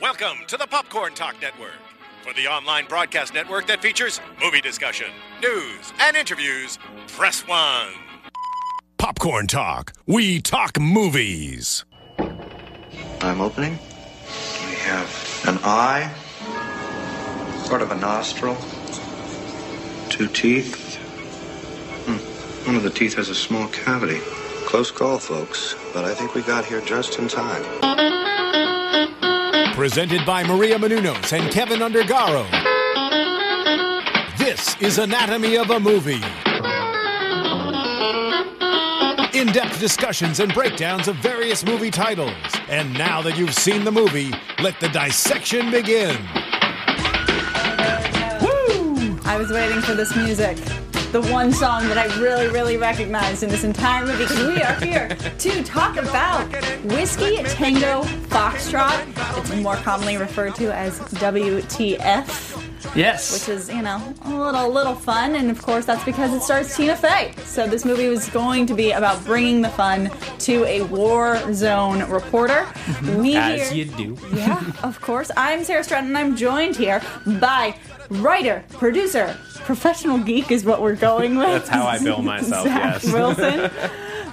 Welcome to the Popcorn Talk Network, for the online broadcast network that features movie discussion, news, and interviews. Press one. Popcorn Talk. We talk movies. I'm opening. We have an eye, sort of a nostril, two teeth. Hmm. One of the teeth has a small cavity. Close call, folks, but I think we got here just in time. Presented by Maria Menounos and Keven Undergaro. This is Anatomy of a Movie. In depth discussions and breakdowns of various movie titles. And now that you've seen the movie, let the dissection begin. Woo! I was waiting for this music. The one song that I really, really recognized in this entire movie because we are here to talk about Whiskey Tango Foxtrot. It's more commonly referred to as WTF, Yes. which is, you know, a little, little fun. And of course, that's because it stars Tina Fey. So this movie was going to be about bringing the fun to a war zone reporter. We As here- you do. yeah, of course. I'm Sarah Stratton, and I'm joined here by writer, producer, professional geek is what we're going with. That's how I bill myself, Zach yes. Wilson.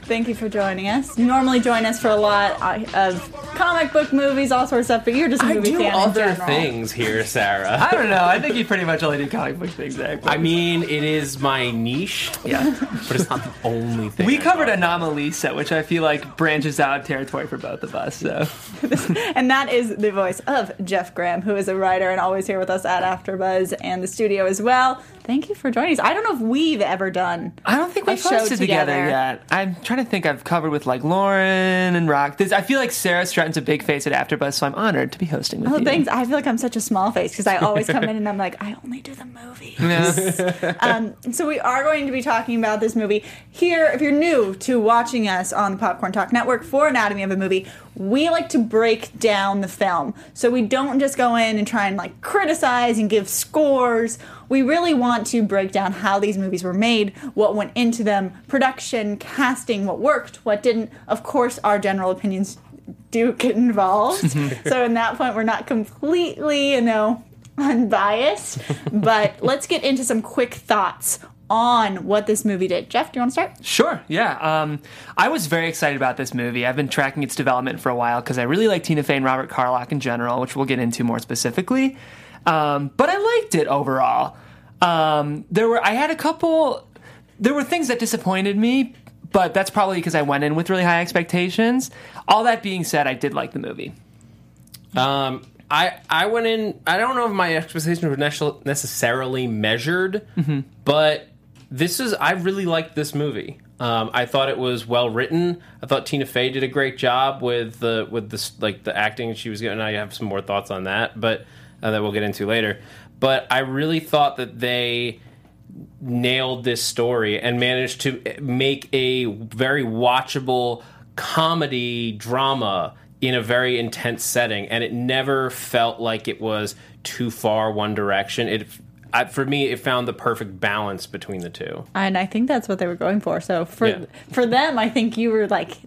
Thank you for joining us. You normally join us for a lot uh, of comic book movies, all sorts of stuff, but you're just a I movie do fan in other general. things here, Sarah. I don't know. I think you pretty much only do comic book things, Zach. I mean, it is my niche, yeah. but it's not the only thing. We I covered talk Anomalisa, which I feel like branches out territory for both of us. So And that is the voice of Jeff Graham, who is a writer and always here with us at AfterBuzz and the studio as well. Thank you for joining us. I don't know if we've ever done. I don't think we've hosted together. together. yet. I'm trying to think. I've covered with like Lauren and Rock. This, I feel like Sarah Stratton's a big face at AfterBuzz, so I'm honored to be hosting with Oh, you. thanks. I feel like I'm such a small face because I always come in and I'm like, I only do the movies. Yeah. um, so we are going to be talking about this movie here. If you're new to watching us on the Popcorn Talk Network for Anatomy of a Movie, we like to break down the film. So we don't just go in and try and like criticize and give scores. We really want to break down how these movies were made, what went into them, production, casting, what worked, what didn't. Of course, our general opinions do get involved. so in that point, we're not completely, you know, unbiased. but let's get into some quick thoughts on what this movie did. Jeff, do you want to start? Sure, yeah. Um, I was very excited about this movie. I've been tracking its development for a while because I really like Tina Fey and Robert Carlock in general, which we'll get into more specifically. Um, but I liked it overall. Um, there were I had a couple. There were things that disappointed me, but that's probably because I went in with really high expectations. All that being said, I did like the movie. Um, I I went in. I don't know if my expectations were necessarily measured, but this is. I really liked this movie. Um, I thought it was well written. I thought Tina Fey did a great job with the with this like the acting she was getting. I have some more thoughts on that, but uh, that we'll get into later. But I really thought that they nailed this story and managed to make a very watchable comedy drama in a very intense setting and it never felt like it was too far one direction it I, for me it found the perfect balance between the two And I think that's what they were going for. So for Yeah. for them, I think you were like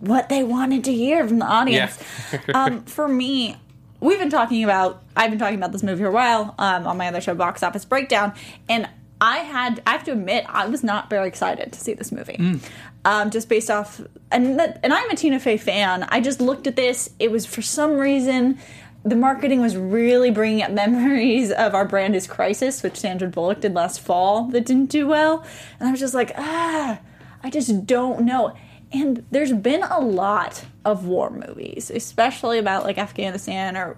what they wanted to hear from the audience. um, for me, we've been talking about I've been talking about this movie for a while um, on my other show, Box Office Breakdown, and I had I have to admit I was not very excited to see this movie. Um, just based off, and that, and I'm a Tina Fey fan. I just looked at this. It was for some reason the marketing was really bringing up memories of our brand is crisis which sandra bullock did last fall that didn't do well. And i was just like ah i just don't know. And there's been a lot of war movies especially about like afghanistan or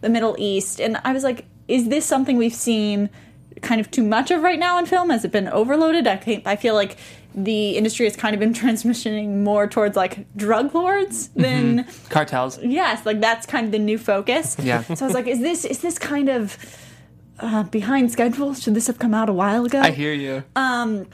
the middle east. And i was like is this something we've seen kind of too much of right now in film? Has it been overloaded? I, I feel like the industry has kind of been transitioning more towards like drug lords than Cartels. yes like that's kind of the new focus Yeah. so i was like is this is this kind of uh, behind schedule should this have come out a while ago I hear you. Um,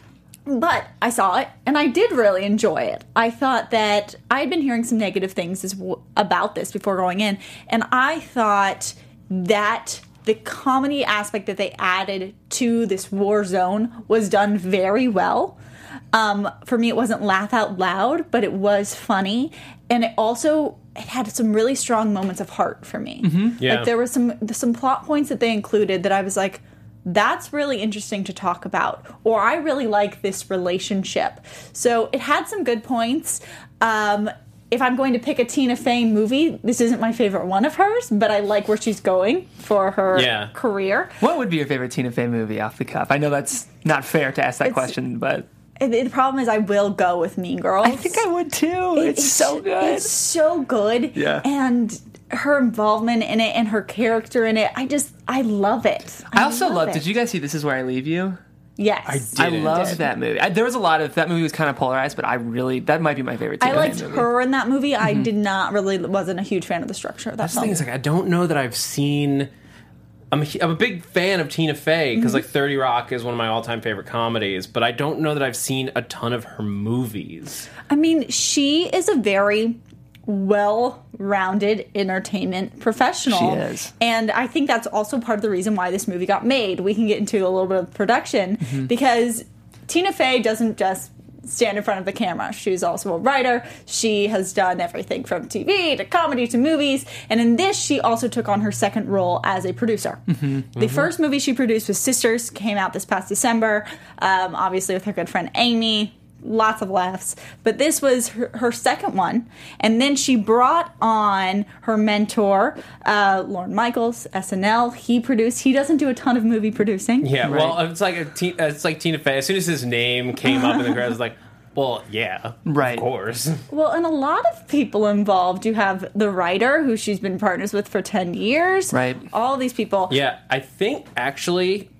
but I saw it and I did really enjoy it. I thought that I had been hearing some negative things as w- about this before going in, and I thought that the comedy aspect that they added to this war zone was done very well. Um, for me, it wasn't laugh out loud, but it was funny, and it also it had some really strong moments of heart for me. Yeah. Like there were some some plot points that they included that I was like, that's really interesting to talk about, or I really like this relationship. So it had some good points. Um, if I'm going to pick a Tina Fey movie, this isn't my favorite one of hers, but I like where she's going for her Yeah. career. What would be your favorite Tina Fey movie off the cuff? I know that's not fair to ask that It's- question, but And The problem is, I will go with Mean Girls. I think I would too. It's, so good. It's so good. Yeah. And her involvement in it and her character in it, I just, I love it. I also love. it. Did you guys see This Is Where I Leave You? Yes. I I Didn't. loved Did. that movie. I, there was a lot of that movie was kind of polarized, but I really that might be my favorite. I liked movie. her in that movie. I Mm-hmm. did not really, wasn't a huge fan of the structure of that That's the thing is like I don't know that I've seen. I'm a, I'm a big fan of Tina Fey because like Thirty Rock is one of my all time favorite comedies, but I don't know that I've seen a ton of her movies. I mean, she is a very well-rounded entertainment professional. She is. And I think that's also part of the reason why this movie got made. We can get into a little bit of production Mm-hmm. because Tina Fey doesn't just stand in front of the camera. She's also a writer. She has done everything from TV to comedy to movies. And in this, she also took on her second role as a producer. Mm-hmm. The first movie she produced was Sisters, came out this past December, um, obviously with her good friend Amy. Lots of laughs. But this was her, her second one. And then she brought on her mentor, uh, Lorne Michaels, SNL. He produced, he doesn't do a ton of movie producing. Yeah, Right. well, it's like a Ti- it's like Tina Fey. As soon as his name came up in the crowd, I was like, well, yeah, Right. of course. Well, and a lot of people involved. You have the writer who she's been partners with for 10 years. Right. All these people. Yeah, I think actually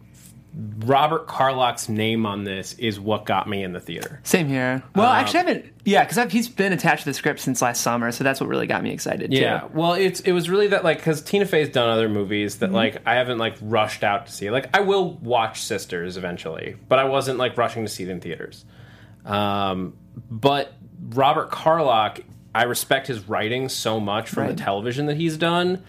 Robert Carlock's name on this is what got me in the theater. Same here. Well, Um, actually, I haven't. Yeah, because he's been attached to the script since last summer, so that's what really got me excited. Yeah, too. well, it's it was really that like because Tina Fey's done other movies that like I haven't like rushed out to see. Like I will watch Sisters eventually, but I wasn't like rushing to see it in theaters. Um, but Robert Carlock, I respect his writing so much from Right. the television that he's done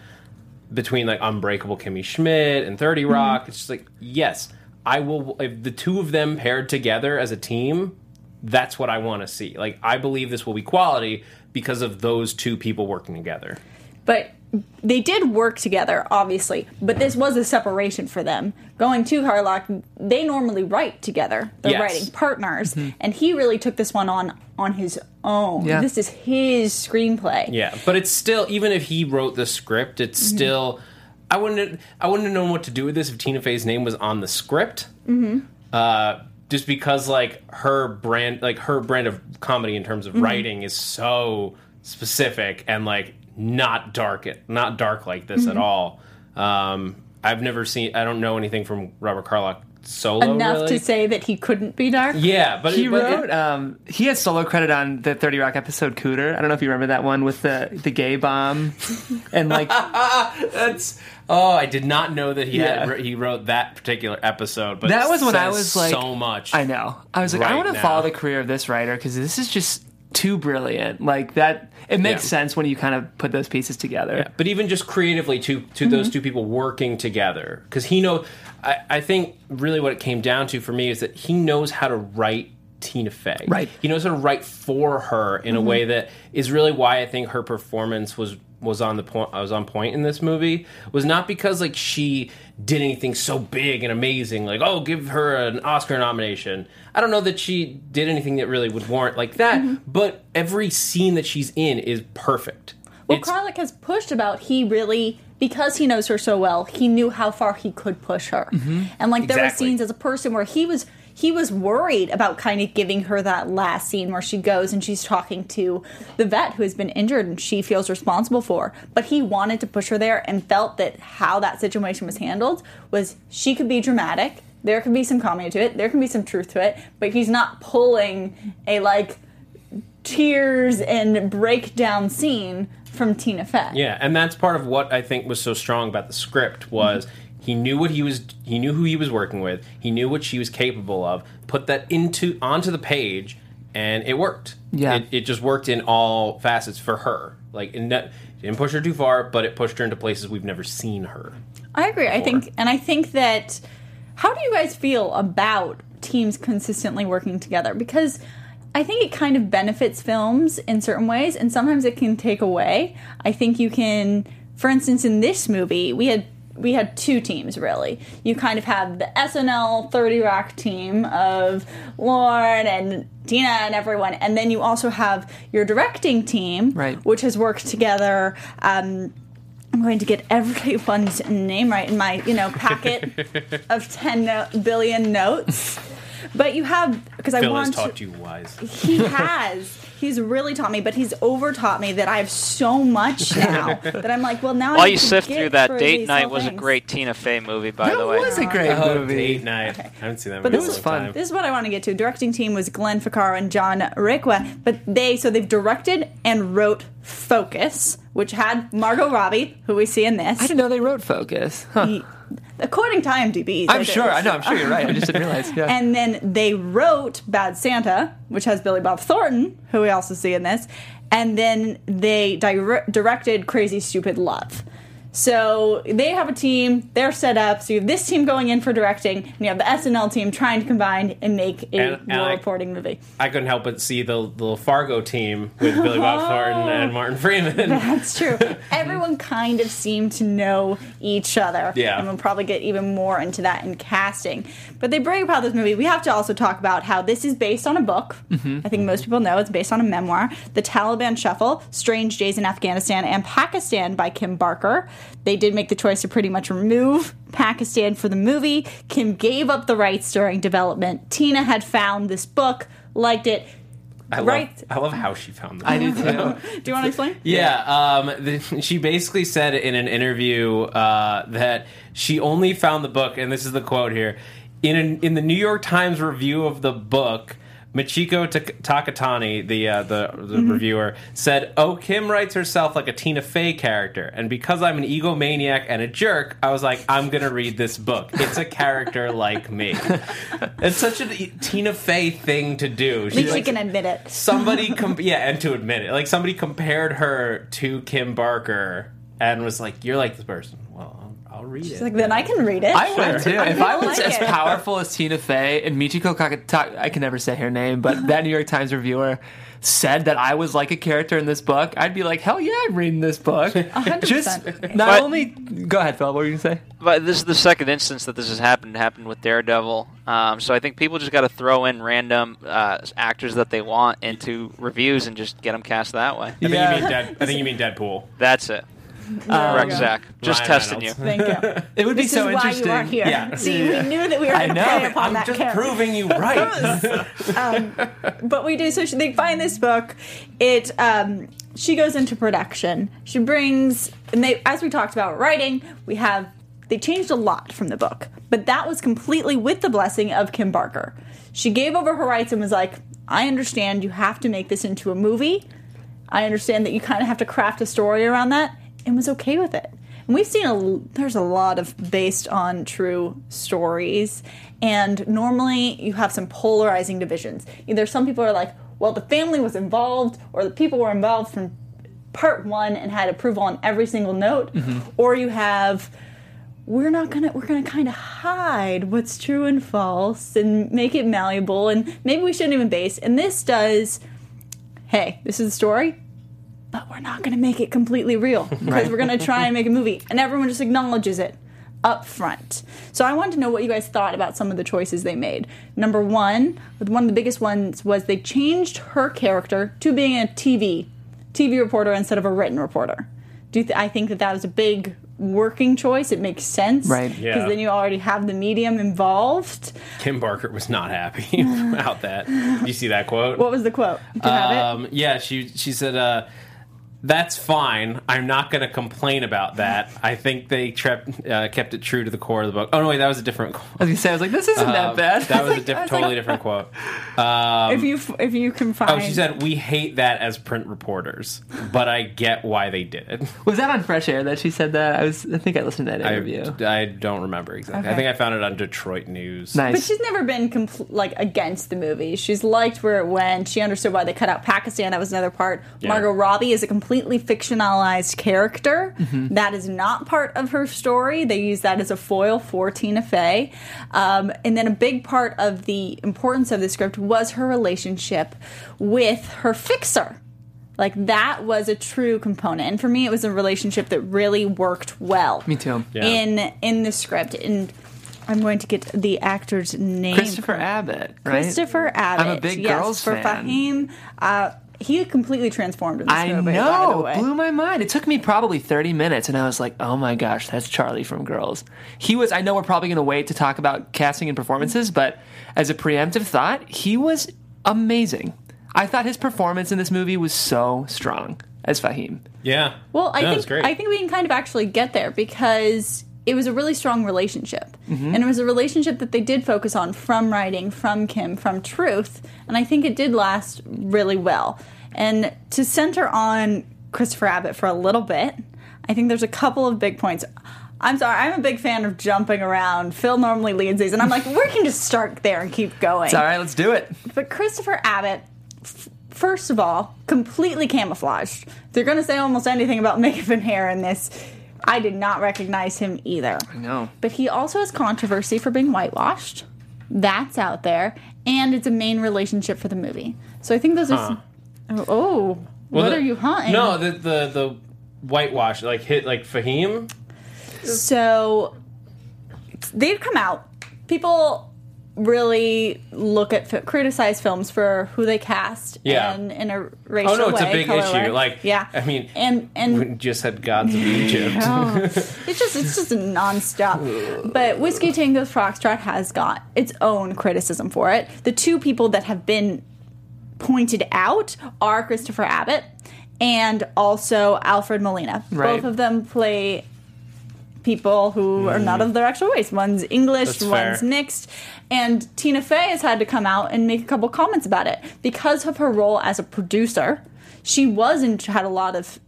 between like Unbreakable Kimmy Schmidt and 30 Rock. It's just like, yes, I will. If the two of them paired together as a team, that's what I want to see. Like, I believe this will be quality because of those two people working together. But they did work together, obviously. But this was a separation for them. Going to Harlock, they normally write together. They're Yes. writing partners. Mm-hmm. And he really took this one on on his own. Yeah. This is his screenplay. Yeah, but it's still even if he wrote the script, it's mm-hmm. still. I wouldn't. I wouldn't have known what to do with this if Tina Fey's name was on the script. Mm-hmm. Uh, just because like her brand, like her brand of comedy in terms of writing is so specific and like not dark, not dark like this at all. Um, I've never seen. I don't know anything from Robert Carlock solo Enough really. to say that he couldn't be dark. Yeah, but He it, but it- wrote. um, he had solo credit on the Thirty Rock episode Cooter. I don't know if you remember that one with the the gay bomb, and like That's oh, I did not know that he Yeah. had he wrote that particular episode. But that was when I was like so much. I know. I was like, I want to follow the career of this writer because this is just too brilliant. Like that, it makes Yeah. sense when you kind of put those pieces together. But even just creatively, to to Mm-hmm. those two people working together, because he know, I, I think really what it came down to for me is that he knows how to write Tina Fey. Right. He knows how to write for her in a way that is really why I think her performance was was on the point. I was on point in this movie was not because like she did anything so big and amazing, like oh, give her an Oscar nomination. I don't know that she did anything that really would warrant like that, mm-hmm. but every scene that she's in is perfect. Well, It's- Carlock has pushed about he really because he knows her so well. He knew how far he could push her, mm-hmm. and like there were scenes as a person where he was he was worried about kind of giving her that last scene where she goes and she's talking to the vet who has been injured and she feels responsible for. But he wanted to push her there and felt that how that situation was handled was she could be dramatic. There could be some comedy to it. There can be some truth to it, but he's not pulling a like tears and breakdown scene from Tina Fey. Yeah, and that's part of what I think was so strong about the script was mm-hmm. He knew what he was he knew who he was working with, he knew what she was capable of, put that into onto the page and it worked. Yeah. It, it just worked in all facets for her. Like it ne- didn't push her too far, but it pushed her into places we've never seen her. I agree. I think, and I think that. How do you guys feel about teams consistently working together because I think it kind of benefits films in certain ways, and sometimes it can take away. I think you can, for instance, in this movie, we had we had two teams really. You kind of have the SNL 30 Rock team of Lorne and Tina and everyone, and then you also have your directing team, Right. which has worked together. Um, I'm going to get everyone's name right in my you know packet of 10 no- billion notes. But you have because I Phil has want to, taught you wise. he has. He's really taught me, but he's over taught me that I have so much now that I'm like, well, now I While have you sift get through that, Date Night whole was a great Tina Fey movie, by That the way. It was a great Oh, movie. date night. Okay. I haven't seen that But movie this in a is fun. time. This is what I want to get to. Directing team was Glenn Ficarra and John Requa, but they so they've directed and wrote Focus, which had Margot Robbie, who we see in this. I didn't know they wrote Focus. Huh. He- according to IMDb, I'm sure. I know. I'm sure you're right. I just didn't realize. Yeah. And then they wrote Bad Santa, which has Billy Bob Thornton, who we also see in this. And then they dire- directed Crazy Stupid Love. So they have a team, they're set up. So you have this team going in for directing, and you have the SNL team trying to combine and make a And- and I- reporting movie. I couldn't help but see the little Fargo team with Billy Bob Thornton oh. and Martin Freeman. That's true. Everyone kind of seemed to know each other. Yeah. And we'll probably get even more into that in casting. But they bring about this movie. We have to also talk about how this is based on a book. I think most people know it's based on a memoir. The Taliban Shuffle, Strange Days in Afghanistan and Pakistan by Kim Barker. They did make the choice to pretty much remove Pakistan for the movie. Kim gave up the rights during development. Tina had found this book, liked it. I love, Right. I love how she found them. I do too. Do you want to explain? Yeah, um, the, she basically said in an interview uh, that she only found the book, and this is the quote here in an, in the New York Times review of the book. Michiko Tak- Kakutani, the uh, the, the reviewer, said, "Oh, Kim writes herself like a Tina Fey character, and because I'm an egomaniac and a jerk, I was like, I'm gonna read this book. It's a character like me. It's such a Tina Fey thing to do. At least she like- can admit it. somebody com- yeah and to admit it like somebody compared her to kim barker and was like you're like this person i'll, I'll read it Like, then I can read it. I would too. If I was like as it. powerful as Tina Fey and Michiko Kakata, I can never say her name, but that New York Times reviewer said that I was like a character in this book, I'd be like, hell yeah, I'm reading this book. Just 100%. not But- only. Go ahead, Phil. What were you gonna say? But this is the second instance that this has happened. It happened with Daredevil. Um, so I think people just got to throw in random uh, actors that they want into reviews and just get them cast that way. I think you mean Dead, I think you mean Deadpool. That's it. There we Correct, go. Zach. Just Ryan testing Reynolds. you. Thank you. It would be This so is why interesting. you are here. Yeah. See, we knew that we were I going to know. play upon I'm that just character. proving you right. But we do. So she, they find this book. It. Um, she goes into production. She brings, and they, as we talked about writing, we have. They changed a lot from the book, but that was completely with the blessing of Kim Barker. She gave over her rights and was like, "I understand. You have to make this into a movie. I understand that you kind of have to craft a story around that," and was okay with it. And we've seen a there's a lot of based on true stories, and normally you have some polarizing divisions. Either some people are like, "Well, the family was involved," or the people were involved from part one and had approval on every single note, mm-hmm. or you have we're not gonna we're gonna kind of hide what's true and false and make it malleable and maybe we shouldn't even base. And this does hey this is the story but we're not gonna make it completely real because we're gonna try and make a movie and everyone just acknowledges it up front so i wanted to know what you guys thought about some of the choices they made number one one of the biggest ones was they changed her character to being a tv tv reporter instead of a written reporter do you th- i think that that was a big working choice it makes sense Right. because Yeah. then you already have the medium involved Kim Barker was not happy about that. Did you see that quote? what was the quote do you have it Um, yeah, she she said, uh, "That's fine. I'm not going to complain about that. I think they trept, uh, kept it true to the core of the book." Oh no, wait, that was a different. quote. I was gonna say, I was like, this isn't Uh, that bad. That was a diff- was like- totally different quote. if you f- if you can find Oh, she said, "We hate that as print reporters, but I get why they did it." was that on Fresh Air that she said that? I was. I think I listened to that interview. I don't remember exactly. I think I found it on Detroit News. nice. But she's never been compl- like against the movie. She's liked where it went. She understood why they cut out Pakistan. That was another part. Yeah. Margot Robbie is a complete completely fictionalized character. That is not part of her story. They use that as a foil for Tina Fey. Um, and then a big part of the importance of the script was her relationship with her fixer. Like that was a true component, and for me, it was a relationship that really worked well. Me too. Yeah. In in the script, and I'm going to get the actor's name. Christopher Abbott, right? Christopher Abbott. I'm a big yes, Girls for fan. Fahim. Uh, he completely transformed in this I movie. by the know, way. blew my mind. It took me probably 30 minutes, and I was like, "Oh my gosh, that's Charlie from Girls." He was. I know we're probably going to wait to talk about casting and performances, but as a preemptive thought, he was amazing. I thought his performance in this movie was so strong as Fahim. Yeah. Well, I No, it was think great. I think we can kind of actually get there because it was a really strong relationship, Mm-hmm. and it was a relationship that they did focus on from writing, from Kim, from Truth, and I think it did last really well. And to center on Christopher Abbott for a little bit, I think there's a couple of big points. I'm sorry, I'm a big fan of jumping around. Phil normally leads these, and I'm like, we can just start there and keep going. It's all right. Let's do it. But Christopher Abbott, f- first of all, completely camouflaged. They're going to say almost anything about makeup and hair in this. I did not recognize him either. No. But he also has controversy for being whitewashed. That's out there. And it's a main relationship for the movie. So I think those are. Some, oh, oh, Well, what the- are you hunting? No, the the the whitewash like hit like Fahim. So they've come out. People really look at criticize films for who they cast Yeah. and in a racial way. Oh no, it's way, a big issue. way. Like yeah, I mean, and and we just had gods of Egypt. Oh, it's just it's just a nonstop. But Whiskey Tango Foxtrot has got its own criticism for it. The two people that have been pointed out are Christopher Abbott and also Alfred Molina. Right. Both of them play people who are not of their actual race. One's English, That's one's fair. mixed. And Tina Fey has had to come out and make a couple comments about it because of her role as a producer. She was and had a lot of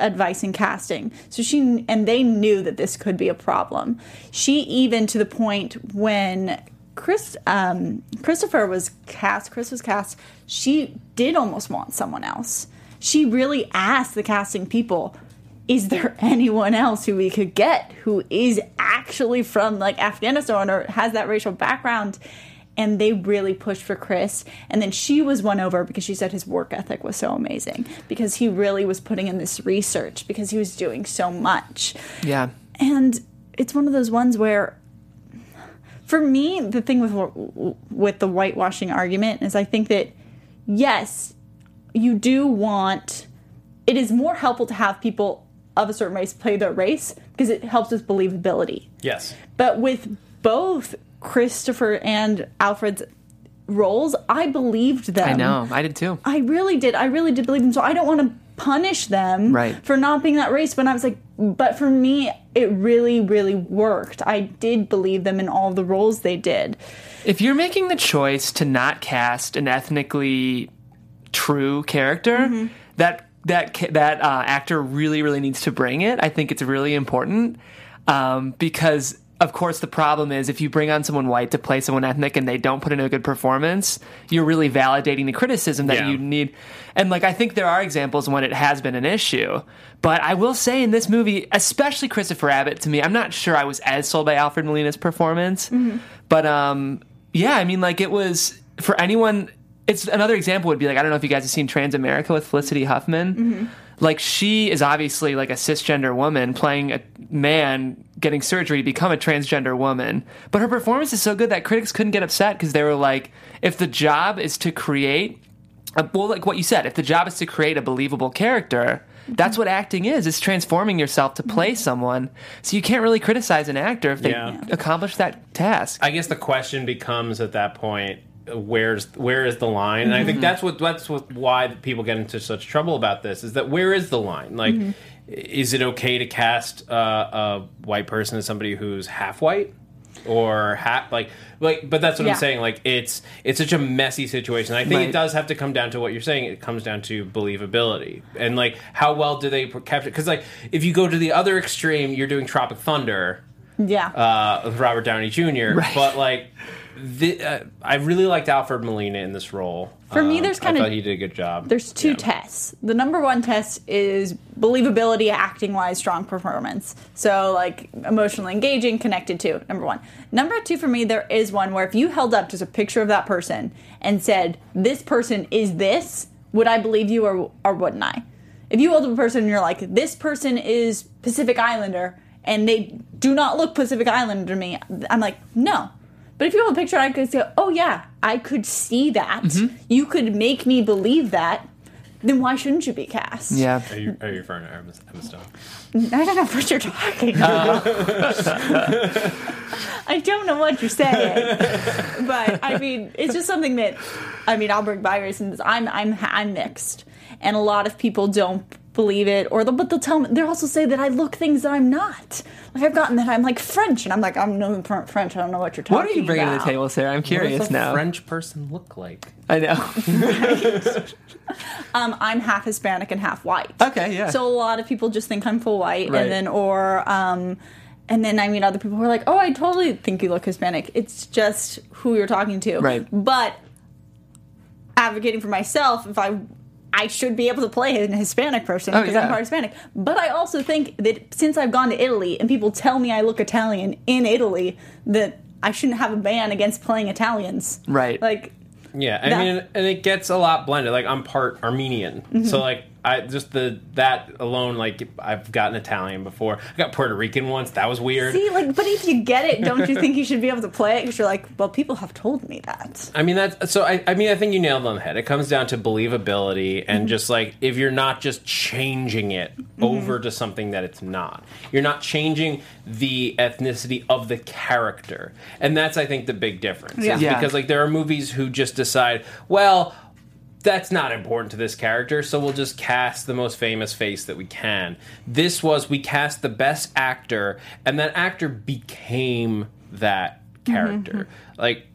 advice in casting. So she and they knew that this could be a problem. She even to the point when Chris um, Christopher was cast, Chris was cast. She did almost want someone else. She really asked the casting people, "Is there anyone else who we could get who is actually from like Afghanistan or has that racial background?" And they really pushed for Chris. And then she was won over because she said his work ethic was so amazing because he really was putting in this research because he was doing so much. Yeah. And it's one of those ones where, for me, the thing with with the whitewashing argument is I think that yes, you do want. It is more helpful to have people of a certain race play their race because it helps with believability. yes. But with both Christopher and Alfred's roles, I believed them. I know. I did too. I really did. I really did believe them. So I don't want to punish them Right. for not being that race. But I was like, but for me, it really, really worked. I did believe them in all the roles they did. If you're making the choice to not cast an ethnically true character, Mm-hmm. that that that uh, actor really really needs to bring it. I think it's really important um, because. Of course, the problem is if you bring on someone white to play someone ethnic and they don't put in a good performance, you're really validating the criticism that Yeah. you need. And like, I think there are examples when it has been an issue. But I will say in this movie, especially Christopher Abbott, to me, I'm not sure I was as sold by Alfred Molina's performance. But um, yeah, I mean, like it was for anyone. It's another example would be like I don't know if you guys have seen Transamerica with Felicity Huffman. Mm-hmm. Like she is obviously like a cisgender woman playing a man getting surgery to become a transgender woman, but her performance is so good that critics couldn't get upset because they were like, if the job is to create, a, well, like what you said, if the job is to create a believable character. Mm-hmm. That's what acting is. It's transforming yourself to play mm-hmm. someone. So you can't really criticize an actor if they Yeah. accomplish that task. I guess the question becomes at that point where's where is the line and i Mm-hmm. think that's what that's what why people get into such trouble about this is that where is the line like Mm-hmm. is it okay to cast uh, a white person as somebody who's half white or half like like but that's what Yeah. i'm saying like it's it's such a messy situation i think Right. it does have to come down to what you're saying it comes down to believability and like how well do they capture because like if you go to the other extreme you're doing tropic thunder Yeah. uh, with Robert Downey Jr. Right. But like, the, uh, I really liked Alfred Molina in this role. For me, Um, there's I kinda- thought he did a good job. There's two Yeah. tests. The number one test is believability, acting wise, strong performance. So, like, emotionally engaging, connected to, number one. Number two, for me, there is one where if you held up just a picture of that person and said, This person is this, would I believe you or, or wouldn't I? If you hold up a person and you're like, This person is Pacific Islander, and they do not look Pacific Islander to me, I'm like, No. But if you have a picture, I could say, "Oh yeah, I could see that. Mm-hmm. You could make me believe that." Then why shouldn't you be cast? Yeah. Are you, are you referring to Emma, Emma Stone? I don't know what you're talking about. I don't know what you're saying, but I mean, it's just something that I mean. I'll bring by reasons. I'm I'm I'm mixed, and a lot of people don't believe it, or they'll, but they'll tell me. They'll also say that I look things that I'm not. Like I've gotten that I'm like French, and I'm like I'm no French. I don't know what you're talking What are you bringing to the table, Sarah? I'm What curious does a now. French person look like? I know. Um, I'm half Hispanic and half white. Okay, yeah. So a lot of people just think I'm full white, Right. and then or um, and then I meet other people who are like, "Oh, I totally think you look Hispanic." It's just who you're talking to, Right. But advocating for myself, if I I should be able to play a Hispanic person Oh, because yeah. I'm part Hispanic. But I also think that since I've gone to Italy and people tell me I look Italian in Italy, that I shouldn't have a ban against playing Italians, Right. Like Yeah, I That- mean, and it gets a lot blended. Like I'm part Armenian, Mm-hmm. so like I just the that alone, like I've gotten Italian before. I got Puerto Rican once. That was weird. See, like, but if you get it, don't you think you should be able to play it? Because you're like, well, people have told me that. I mean that's so. I, I mean, I think you nailed it on the head. It comes down to believability and Mm-hmm. just like if you're not just changing it over to something that it's not. You're not changing the ethnicity of the character, and that's I think the big difference. Yeah. Yeah. Because like there are movies who just decide, well. That's not important to this character, so we'll just cast the most famous face that we can. This was we cast the best actor, and that actor became that mm-hmm, character. Mm-hmm. Like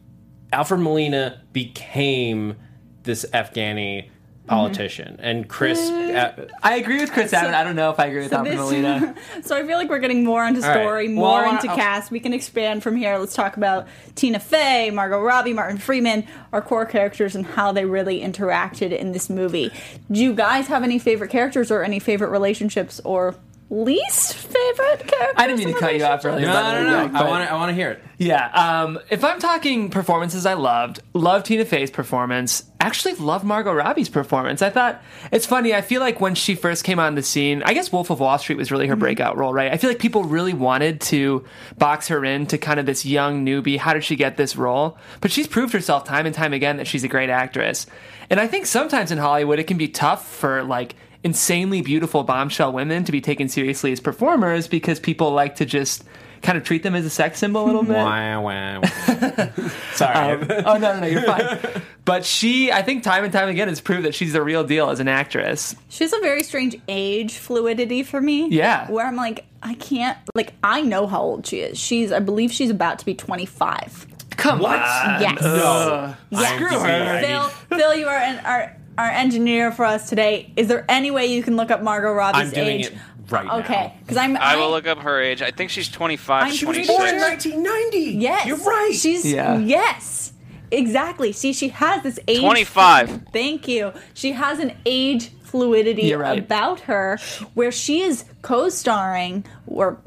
Alfred Molina became this Afghani politician, and Chris. uh, I agree with Chris Abbott. I don't know if I agree with Alfred This- Molina. so I feel like we're getting more into story, Well, more I wanna- into I'll- cast. We can expand from here. Let's talk about Tina Fey, Margot Robbie, Martin Freeman, our core characters, and how they really interacted in this movie. Do you guys have any favorite characters or any favorite relationships or least favorite character. I didn't mean to cut you off earlier. no, by the no, no. I want to. I want to hear it. Yeah. Um, if I'm talking performances I loved, loved Tina Fey's performance. Actually, loved Margot Robbie's performance. I thought it's funny. I feel like when she first came on the scene, I guess Wolf of Wall Street was really her breakout role, right? I feel like people really wanted to box her into kind of this young newbie. How did she get this role? But she's proved herself time and time again that she's a great actress. And I think sometimes in Hollywood, it can be tough for like insanely beautiful bombshell women to be taken seriously as performers because people like to just kind of treat them as a sex symbol a little bit. Wah, wah, wah. Sorry. Um, oh no, no, no, you're fine. But she, I think, time and time again has proved that she's the real deal as an actress. She has a very strange age fluidity for me. Yeah. Where I'm like, I can't, like, I know how old she is. She's, I believe she's about to be 25. Come What? on. Yes. Ugh. Yes. Screw her. Phil, Phil, you are an, our, our engineer for us today. Is there any way you can look up Margot Robbie's I'm doing age? it right now. Okay, because I'm. I will look up her age. I think she's 25, I'm pretty 26. sure- 1990. Yes, You're right. She's Yeah. yes, exactly. See, she has this age. 25. Thank you. She has an age fluidity right. about her where she is co-starring or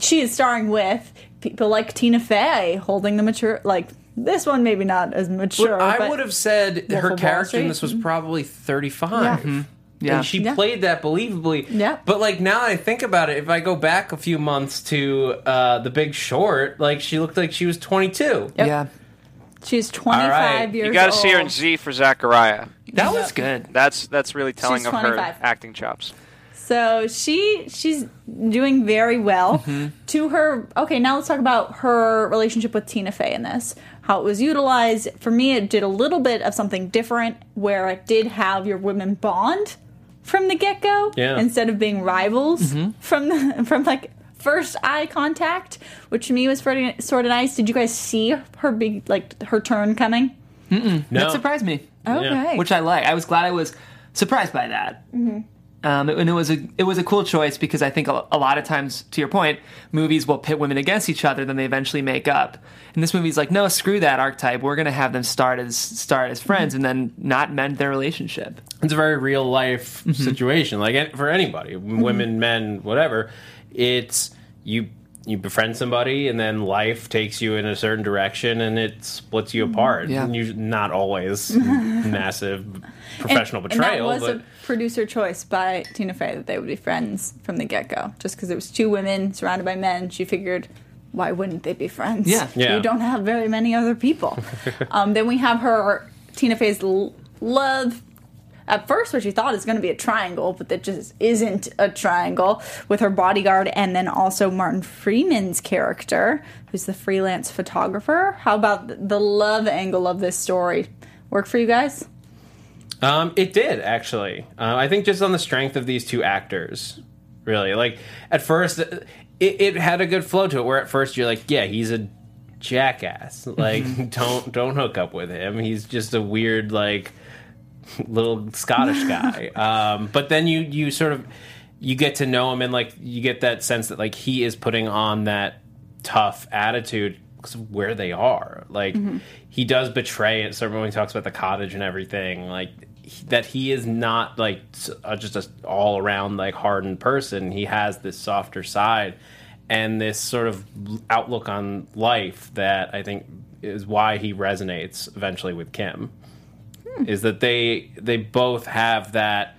she is starring with people like Tina Fey holding the mature like this one maybe not as mature. I but- would have said Wolf her character in this was probably 35. Yeah. Yeah. And she Yeah. played that believably. Yeah. But like now that I think about it, if I go back a few months to uh, The Big Short, like she looked like she was 22. Yep. Yeah. she's 25 right. years You got to see her in. Z for Zachariah. That was good. That's that's really telling She's of her acting chops. So she she's doing very well. Mm-hmm. To her, okay. Now let's talk about her relationship with Tina Fey in this. How it was utilized. For me, it did a little bit of something different, where it did have your women bond from the get go, Yeah. instead of being rivals Mm-hmm. from the from like first eye contact, which to me was pretty sort of nice. Did you guys see her big like her turn coming? No. That surprised me, Okay, which I like. I was glad I was surprised by that. Um, and it was a it was a cool choice because I think a, a lot of times, to your point, movies will pit women against each other, then they eventually make up. And this movie's like, no, screw that archetype. We're gonna have them start as start as friends and then not mend their relationship. it's a very real life mm-hmm. situation like for anybody mm-hmm. women men whatever it's you you befriend somebody and then life takes you in a certain direction and it splits you mm-hmm. apart Yeah. and you not always massive professional and, betrayal And that was but a producer choice by Tina Fey that they would be friends from the get go. Just because it was two women surrounded by men, she figured, why wouldn't they be friends? Yeah. Yeah. You don't have very many other people. um, then we have her, Tina Fey's l- love. At first, what she thought is going to be a triangle, but that just isn't a triangle with her bodyguard, and then also Martin Freeman's character, who's the freelance photographer. How about the love angle of this story? Work for you guys? Um, it did actually. Uh, I think just on the strength of these two actors, really. Like at first, it, it had a good flow to it. Where at first you're like, yeah, he's a jackass. Like, don't don't hook up with him. He's just a weird like little Scottish guy. Um, but then you you sort of you get to know him and like you get that sense that like he is putting on that tough attitude because of where they are. Like he does betray it. So when he talks about the cottage and everything, like that he is not like uh, just a all around like hardened person. He has this softer side and this sort of outlook on life that I think is why he resonates eventually with Kim. Is that they they both have that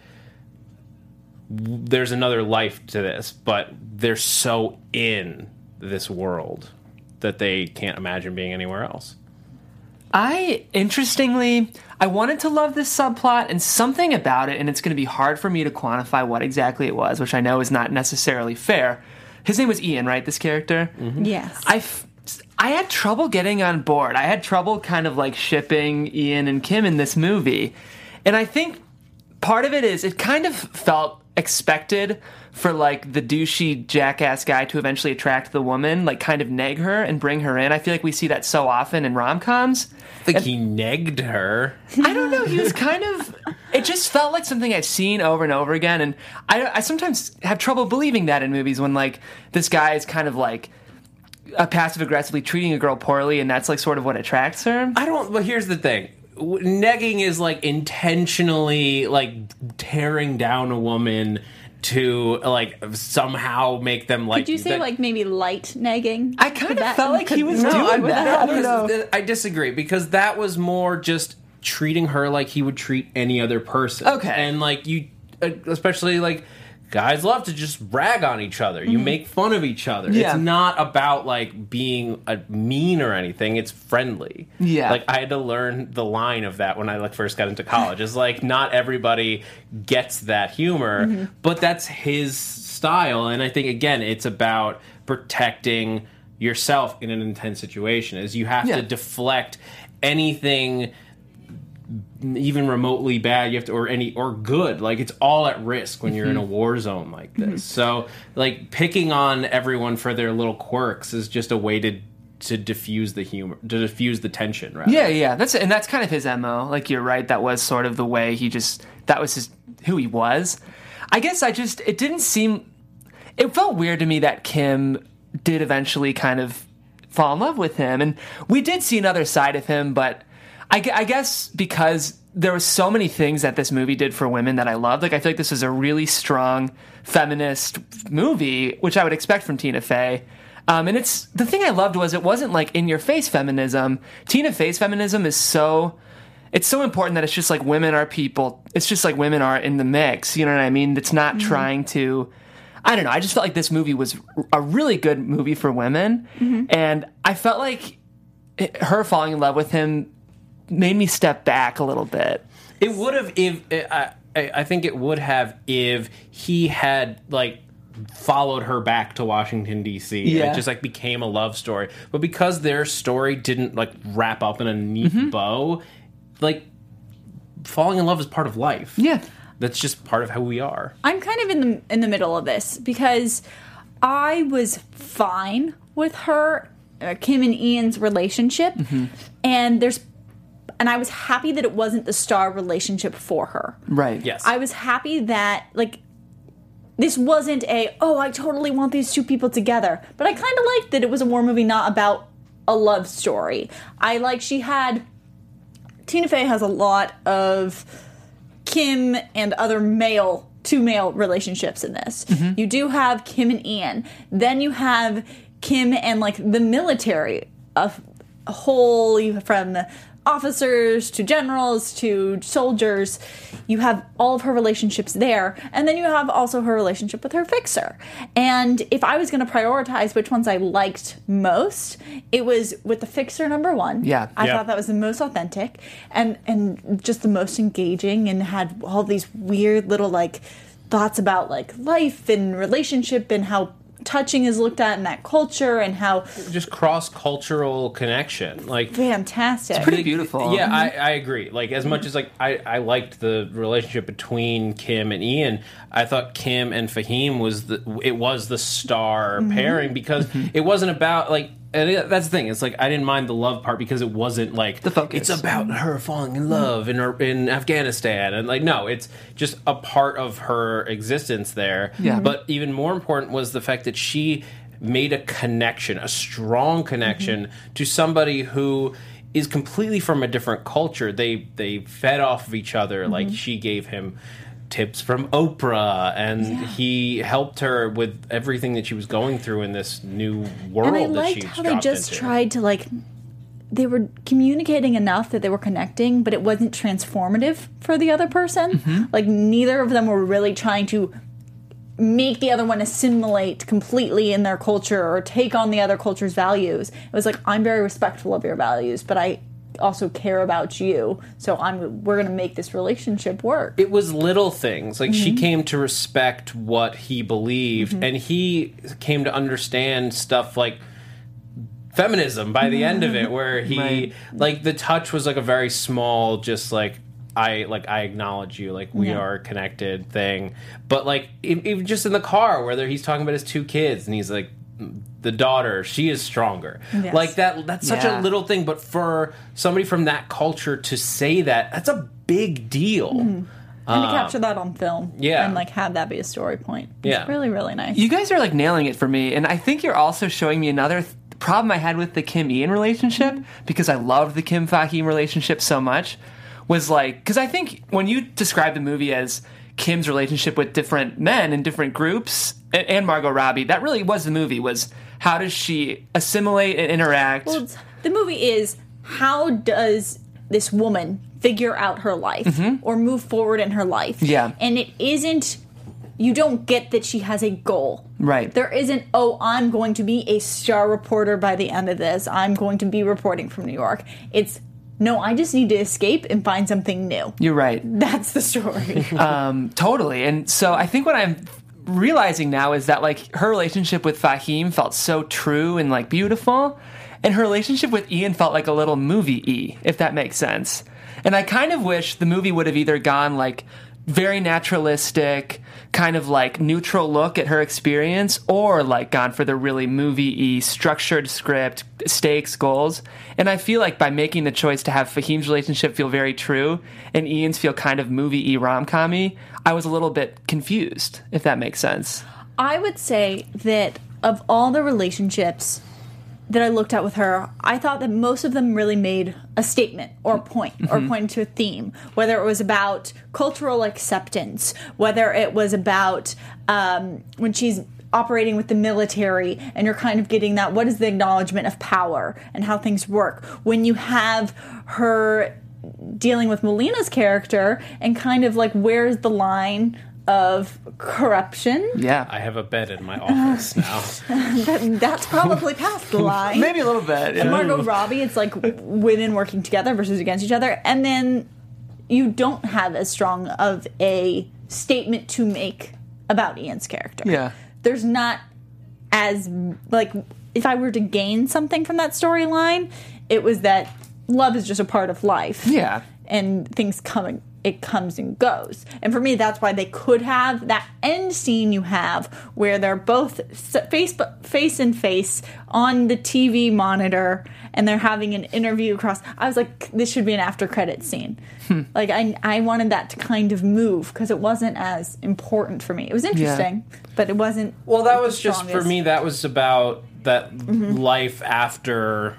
there's another life to this, but they're so in this world that they can't imagine being anywhere else. I interestingly, I wanted to love this subplot and something about it, and it's going to be hard for me to quantify what exactly it was, which I know is not necessarily fair. His name was Ian, right? This character. Mm-hmm. Yes. I, f- I had trouble getting on board. I had trouble kind of like shipping Ian and Kim in this movie. And I think part of it is it kind of felt expected for like the douchey jackass guy to eventually attract the woman, like kind of neg her and bring her in. I feel like we see that so often in rom coms. I think he negged her. I don't know. He was kind of. It just felt like something I've seen over and over again, and I, I sometimes have trouble believing that in movies when like this guy is kind of like a passive aggressively treating a girl poorly, and that's like sort of what attracts her. I don't. But here's the thing: negging is like intentionally like tearing down a woman to like somehow make them like. Could you say that- like maybe light nagging? I kind of felt like he was no, doing I would that. not- I don't know. I disagree because that was more just treating her like he would treat any other person. Okay. and like you, uh, especially like guys love to just rag on each other. You mhm. make fun of each other. Yeah. It's not about like being a mean or anything. It's friendly. Yeah. like I had to learn the line of that when I like first got into college. It's like not everybody gets that humor, mm-hmm. but that's his style. And I think again, it's about protecting yourself in an intense situation. Is you have Yeah. to deflect anything even remotely bad you have to or any or good. Like it's all at risk when you're in a Mm-hmm. war zone like this. So like picking on everyone for their little quirks is just a way to to diffuse the humor to diffuse the tension right Yeah, yeah, that's and that's kind of his mo. Like you're right, that was sort of the way he just that was his who he was. I guess I just it didn't seem it felt weird to me that Kim did eventually kind of fall in love with him, and we did see another side of him, but I, I guess because there were so many things that this movie did for women that I loved. Like I feel like this was a really strong feminist movie, which I would expect from Tina Fey. Um, and it's the thing I loved was it wasn't like in your face feminism. Tina Fey's feminism is so it's so important that it's just like women are people. It's just like women are in the mix. You know what I mean? It's not trying to. I don't know. I just felt like this movie was a really good movie for women, and I felt like it, her falling in love with him made me step back a little bit. it would have if I, I I think it would have if he had like followed her back to Washington D.C. Yeah. It just like became a love story, but because their story didn't like wrap up in a neat Mm-hmm. bow, like falling in love is part of life. Yeah. that's just part of how we are. I'm kind of in the in the middle of this because I was fine with her, uh, Kim and Ian's relationship, and there's, and I was happy that it wasn't the star relationship for her. Right. Yes, I was happy that like this wasn't a oh I totally want these two people together, but I kind of liked that it was a war movie not about a love story. I like she had Tina Fey has a lot of Kim and other male two male relationships in this. Mm-hmm. You do have Kim and Ian. Then you have Kim and like the military, a, a whole you from officers to generals to soldiers. You have all of her relationships there, and then you have also her relationship with her fixer. And if I was going to prioritize which ones I liked most, it was with the fixer number one. Yeah. I Yeah. thought that was the most authentic and and just the most engaging and had all these weird little like thoughts about like life and relationship and how touching is looked at in that culture and how just cross cultural connection. Like fantastic. pretty beautiful. Yeah, I, mm-hmm. I agree. Like as much as like I, I liked the relationship between Kim and Ian, I thought Kim and Fahim was the it was the star mm-hmm. pairing because mm-hmm. it wasn't about like and it- that's the thing. It's like I didn't mind the love part because it wasn't like The focus. It's about her falling in love in her, in Afghanistan and like no, it's just a part of her existence there. Yeah. Mm-hmm. But even more important was the fact that she made a connection, a strong connection mm-hmm. to somebody who is completely from a different culture. They they fed off of each other. Like mm-hmm. she gave him tips from Oprah and he helped her with everything that she was going through in this new world and I that liked how they just into. tried to like they were communicating enough that they were connecting, but it wasn't transformative for the other person. Mm-hmm. Like neither of them were really trying to make the other one assimilate completely in their culture or take on the other culture's values. It was like I'm very respectful of your values, but I also care about you. So I'm we're going to make this relationship work. it was little things like she mm-hmm. came to respect what he believed mm-hmm. and he came to understand stuff like feminism by the end of it where he Right. like the touch was like a very small just like I like I acknowledge you like we Yeah. are connected thing but like even just in the car where he's talking about his two kids and he's like the daughter she is stronger Yes. like that that's such Yeah. a little thing but for somebody from that culture to say that that's a big deal and to capture that on film Um, yeah. and like have that be a story point. It's Yeah. really really nice. You guys are like nailing it for me, and I think you're also showing me another th- problem I had with the Kim Ian relationship because I loved the Kim Fahim relationship so much. Was like because I think when you describe the movie as Kim's relationship with different men in different groups and, and Margot Robbie, that really was the movie. Was how does she assimilate and interact? Well, the movie is how does this woman figure out her life or move forward in her life? Mm-hmm. Yeah. And it isn't, you don't get that she has a goal. Right. There isn't, oh, I'm going to be a star reporter by the end of this. I'm going to be reporting from New York. It's, no, I just need to escape and find something new. You're right. That's the story. um, Totally. And so I think what I'm realizing now is that like her relationship with Fahim felt so true and like beautiful, and her relationship with Ian felt like a little movie E, if that makes sense. And I kind of wish the movie would have either gone like very naturalistic, kind of like neutral look at her experience, or like gone for the really movie y structured script, stakes, goals. And I feel like by making the choice to have Fahim's relationship feel very true and Ian's feel kind of movie y rom commy, I was a little bit confused, if that makes sense. I would say that of all the relationships that I looked at with her, I thought that most of them really made a statement or a point or pointed to a theme, whether it was about cultural acceptance, whether it was about um, when she's operating with the military and you're kind of getting that what is the acknowledgement of power and how things work? When you have her dealing with Molina's character and kind of like where's the line of corruption Yeah. I have a bed in my office now. that, that's probably past the line. Maybe a little bit. And Margot Robbie, it's like women working together versus against each other. And then you don't have as strong of a statement to make about Ian's character. Yeah. There's not as, like, if I were to gain something from that storyline, it was that love is just a part of life. Yeah. And things come it comes and goes. And for me, that's why they could have that end scene you have where they're both face face and face on the TV monitor and they're having an interview across. I was like, this should be an after credit scene. Like I I wanted that to kind of move because it wasn't as important for me. It was interesting, but it wasn't. Well, that like, was the just for me. That was about that Mm-hmm. life after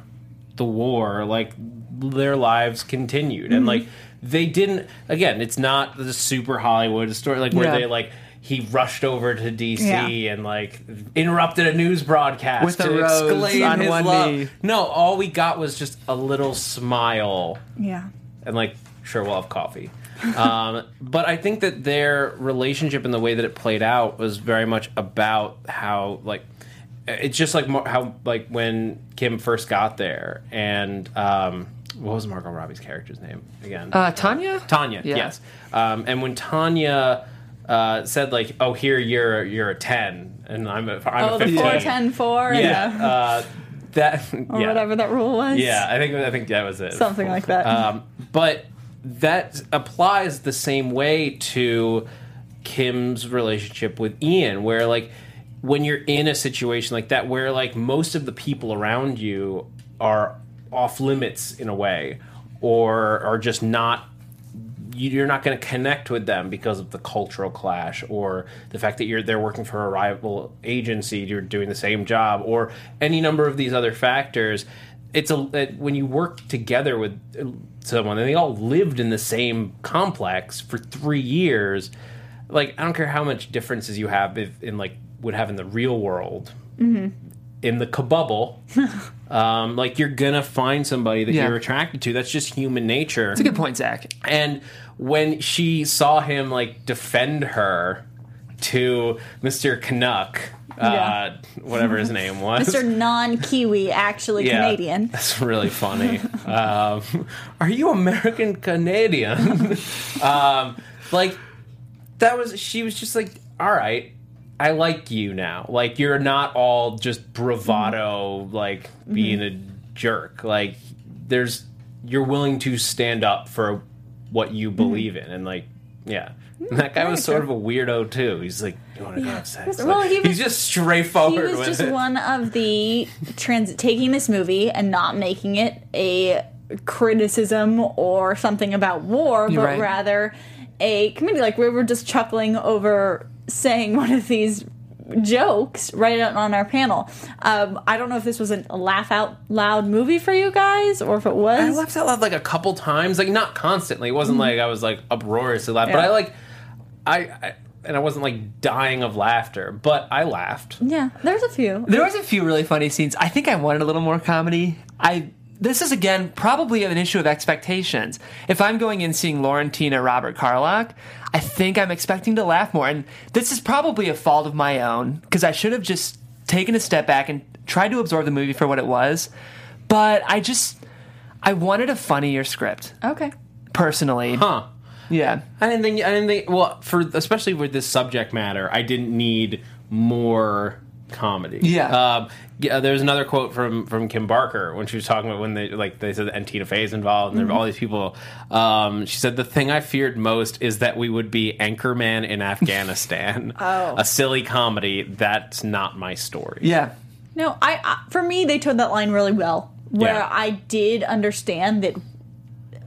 the war. Like their lives continued, Mm-hmm. and like they didn't. Again, it's not the super Hollywood story like where Yeah. they like he rushed over to DC Yeah. and like interrupted a news broadcast With a to rose exclaim on his one love. knee. No, all we got was just a little smile Yeah. and like sure we'll have coffee um, but i think that their relationship and the way that it played out was very much about how like it's just like mo- how like when kim first got there and um, what was margot robbie's character's name again Uh, Tanya? tanya Yeah. yes um, and when tanya uh, said like oh here you're you're a 10 and i'm a, I'm Oh, a the 15 four ten four. yeah uh, that Or yeah. whatever that rule was. Yeah, I think I think that was it. Something like that. Um, but that applies the same way to Kim's relationship with Ian, where like when you're in a situation like that, where like most of the people around you are off limits in a way, or are just not you're not going to connect with them because of the cultural clash or the fact that you're they're working for a rival agency you're doing the same job or any number of these other factors. It's a it, when you work together with uh, someone and they all lived in the same complex for 3 years like I don't care how much differences you have if, in like would have in the real world in the kabubble um, like you're gonna find somebody that Yeah. you're attracted to that's just human nature It's a good point, Zach. and when she saw him like defend her to Mr. Canuck, uh, whatever his name was, Mr. Non Kiwi, actually Yeah, Canadian. That's really funny. um, are you American Canadian? um, like that was she was just like, all right. I like you now. Like you're not all just bravado, mm-hmm. like mm-hmm. being a jerk. Like there's you're willing to stand up for what you mm-hmm. believe in, and like yeah. And that guy was sort of a weirdo too. He's like, "You want to go have sex?" Well, Like, he was- he's just straightforward He was with just it. one of the trans taking this movie and not making it a criticism or something about war, but right. rather a comedy. Like we were just chuckling over saying one of these jokes right on our panel. Um, I don't know if this was a laugh out loud movie for you guys or if it was. I laughed out loud like a couple times, like not constantly. It wasn't like I was like uproariously loud, but Mm-hmm. I like, I, I and I wasn't like dying of laughter, but I laughed. yeah, there's a few. There was a few really funny scenes. I think I wanted a little more comedy. I this is again probably an issue of expectations. If I'm going in seeing Lorne Tina Robert Carlock, I think I'm expecting to laugh more, and this is probably a fault of my own because I should have just taken a step back and tried to absorb the movie for what it was. But I just I wanted a funnier script Okay. personally. Huh. Yeah. I didn't think. I didn't think. Well, for especially with this subject matter, I didn't need more comedy. Yeah. Um, yeah. There's another quote from from Kim Barker when she was talking about when they like they said and Tina Fey is involved and there were all these people. Um, she said the thing I feared most is that we would be Anchorman in Afghanistan. Oh. A silly comedy. That's not my story. Yeah. No, I, I for me they toed that line really well. Where Yeah. I did understand that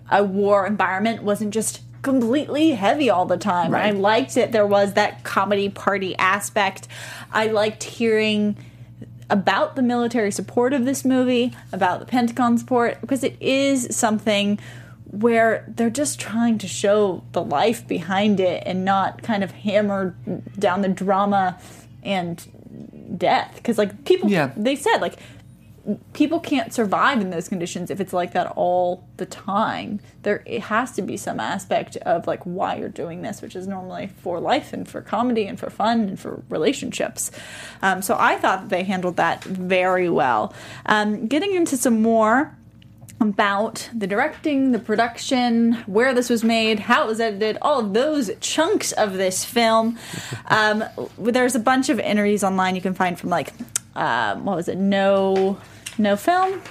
a war environment wasn't just completely heavy all the time. Right. I liked that there was that comedy party aspect. I liked hearing about the military support of this movie, about the Pentagon support, because it is something where they're just trying to show the life behind it and not kind of hammer down the drama and death. Because, like, people, Yeah. they said, like, people can't survive in those conditions if it's like that all the time. There it has to be some aspect of like why you're doing this, which is normally for life and for comedy and for fun and for relationships. Um, so I thought they handled that very well. Um, getting into some more about the directing, the production, where this was made, how it was edited, all of those chunks of this film. Um, there's a bunch of interviews online you can find from like, um, what was it, No, No Film,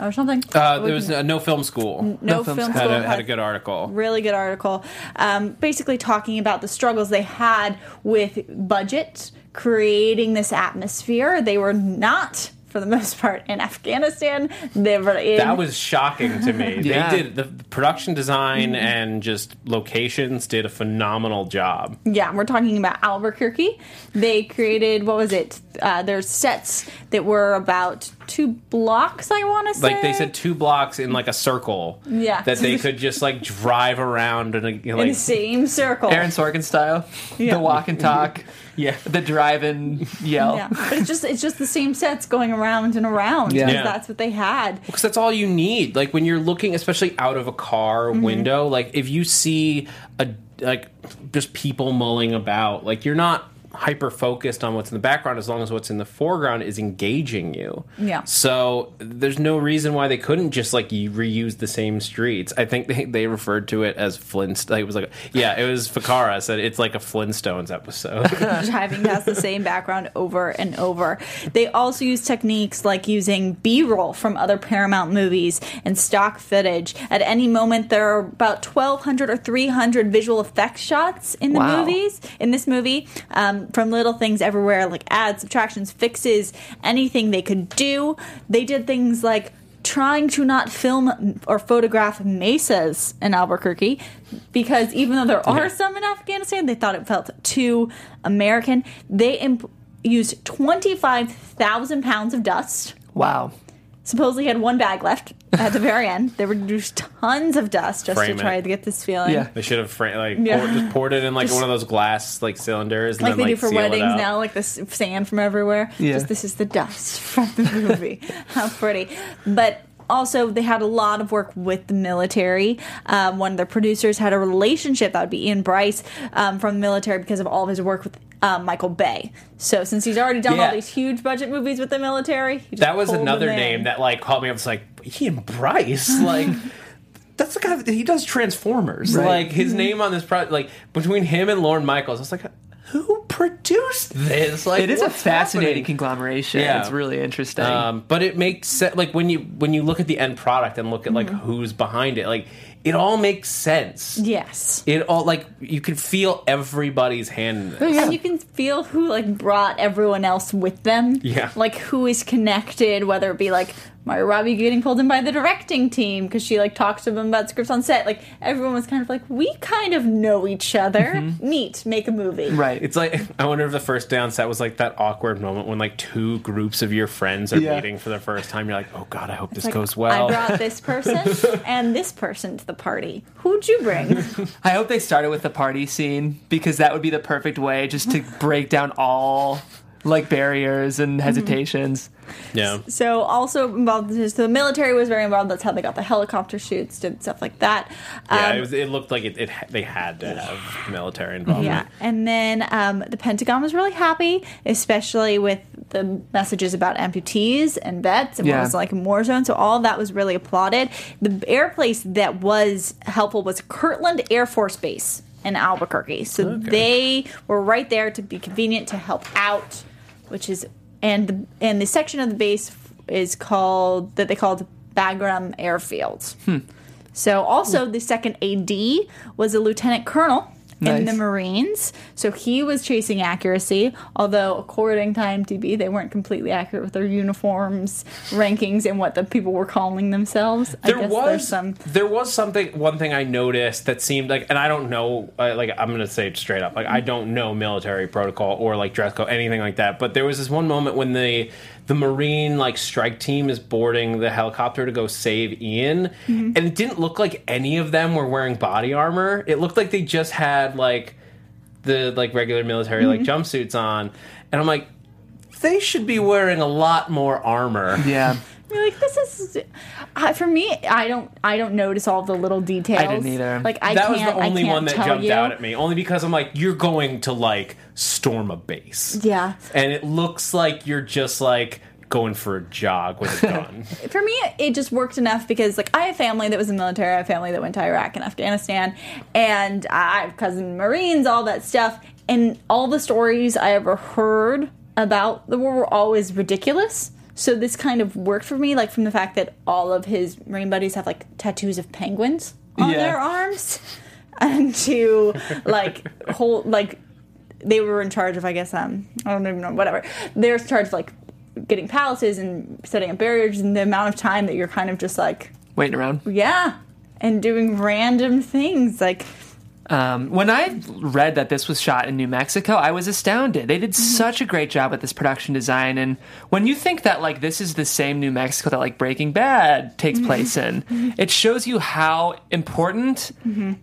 or something. Uh, there was can- a no film school. no, No Film film School. had a, had a good article. really good article um, basically talking about the struggles they had with budget creating this atmosphere they were not for the most part in afghanistan they were in That was shocking to me. Yeah. They did the production design and just locations did a phenomenal job. yeah we're talking about albuquerque they created what was it uh, there's sets that were about two blocks i want to say Like they said, two blocks in like a circle. Yeah. That they could just like drive around and you know, in the like same circle Aaron Sorkin style, Yeah. the walk and talk, yeah. the drive and yell. yeah but it's just it's just the same sets going around and around Yeah. because Yeah. that's what they had because that's all you need. Like when you're looking, especially out of a car Mm-hmm. window, like if you see a like just people mulling about, like you're not hyper focused on what's in the background as long as what's in the foreground is engaging you. Yeah. So there's no reason why they couldn't just like reuse the same streets. I think they, they referred to it as Flintstone. It was like yeah, it was Ficarra said it's like a Flintstones episode. driving past the same background over and over. They also use techniques like using B roll from other Paramount movies and stock footage. At any moment, there are about 1,200 or 300 visual effects shots in the Wow. movies, in this movie, um, from little things everywhere like adds, subtractions, fixes, anything they could do. They did things like trying to not film or photograph mesas in Albuquerque because even though there are some in Afghanistan, they thought it felt too American. They imp- used 25,000 pounds of dust. Wow. Supposedly had one bag left at the very end. They reduced tons of dust just Frame to it. try to get this feeling. Yeah. they should have fra- like Yeah. poured, just poured it in like Just- one of those glass like cylinders and like then they like do for seal it weddings out. now, like this sand from everywhere. Yeah. Just this is the dust from the movie. How pretty. But also, they had a lot of work with the military. Um, one of the producers had a relationship that would be Ian Bryce um, from the military because of all of his work with um, Michael Bay. So since he's already done Yeah. all these huge budget movies with the military, he just That was another name that like caught me up. It's like Ian Bryce, like that's the guy that he does Transformers. Right. Like Mm-hmm. his name on this project, like between him and Lorne Michaels, I was like, who produced this? Like It is a fascinating happening? conglomeration. Yeah. It's really interesting. Um, but it makes sense. Like when you when you look at the end product and look at like Mm-hmm. who's behind it, like it all makes sense. Yes. It all like you can feel everybody's hand in this. And you can feel who like brought everyone else with them. Yeah. Like who is connected, whether it be like Margot Robbie getting pulled in by the directing team because she like talks to them about scripts on set. Like everyone was kind of like, we kind of know each other. Mm-hmm. Neat, make a movie. right. It's like I wonder if the first day on set was like that awkward moment when like two groups of your friends are Yeah. meeting for the first time. You're like, oh god, I hope this Like, goes well. I brought this person and this person to the party. Who'd you bring? I hope they started with the party scene because that would be the perfect way just to break down all like barriers Mm-hmm. and hesitations. yeah, So also involved, so the military was very involved. That's how they got the helicopter shoots, did stuff like that. yeah. Um, it, was, it looked like it, it. They had to have military involvement. Yeah, and then um, the Pentagon was really happy, especially with the messages about amputees and vets and Yeah. what it was like in war zone. So all that was really applauded. The air place that was helpful was Kirtland Air Force Base in Albuquerque. So they were right there to be convenient to help out, which is and the, and the section of the base is called that they called Bagram Airfield. Hmm. So also the second AD was a lieutenant colonel in the Marines. So he was chasing accuracy, although according to IMDb, they weren't completely accurate with their uniforms, rankings, and what the people were calling themselves. I There was some there was something one thing I noticed that seemed like and I don't know uh, like I'm gonna say it straight up like I don't know military protocol or like dress code anything like that but there was this one moment when the the marine like strike team is boarding the helicopter to go save Ian. Mm-hmm. And it didn't look like any of them were wearing body armor. It looked like they just had like the like regular military like mm-hmm. jumpsuits on. And I'm like they should be wearing a lot more armor. Yeah. You're like this is uh, for me. I don't. I don't notice all the little details. I didn't either. Like I that was can't. the only one that jumped you. out at me. Only because I'm like, you're going to like storm a base, Yeah. and it looks like you're just like going for a jog with a gun. for me it just worked enough because like i have family that was in the military i have family that went to iraq and afghanistan and i have cousin marines all that stuff and all the stories i ever heard about the war were always ridiculous So this kind of worked for me, like from the fact that all of his Marine buddies have like tattoos of penguins on Yeah. their arms, and to like whole like they were in charge of, I guess, um, I don't even know, whatever. They're in charge of like getting palaces and setting up barriers, and the amount of time that you're kind of just like, Waiting around. yeah, and doing random things like. Um, when I read that this was shot in New Mexico, I was astounded. They did such a great job with this production design, and when you think that like this is the same New Mexico that like Breaking Bad takes place in, it shows you how important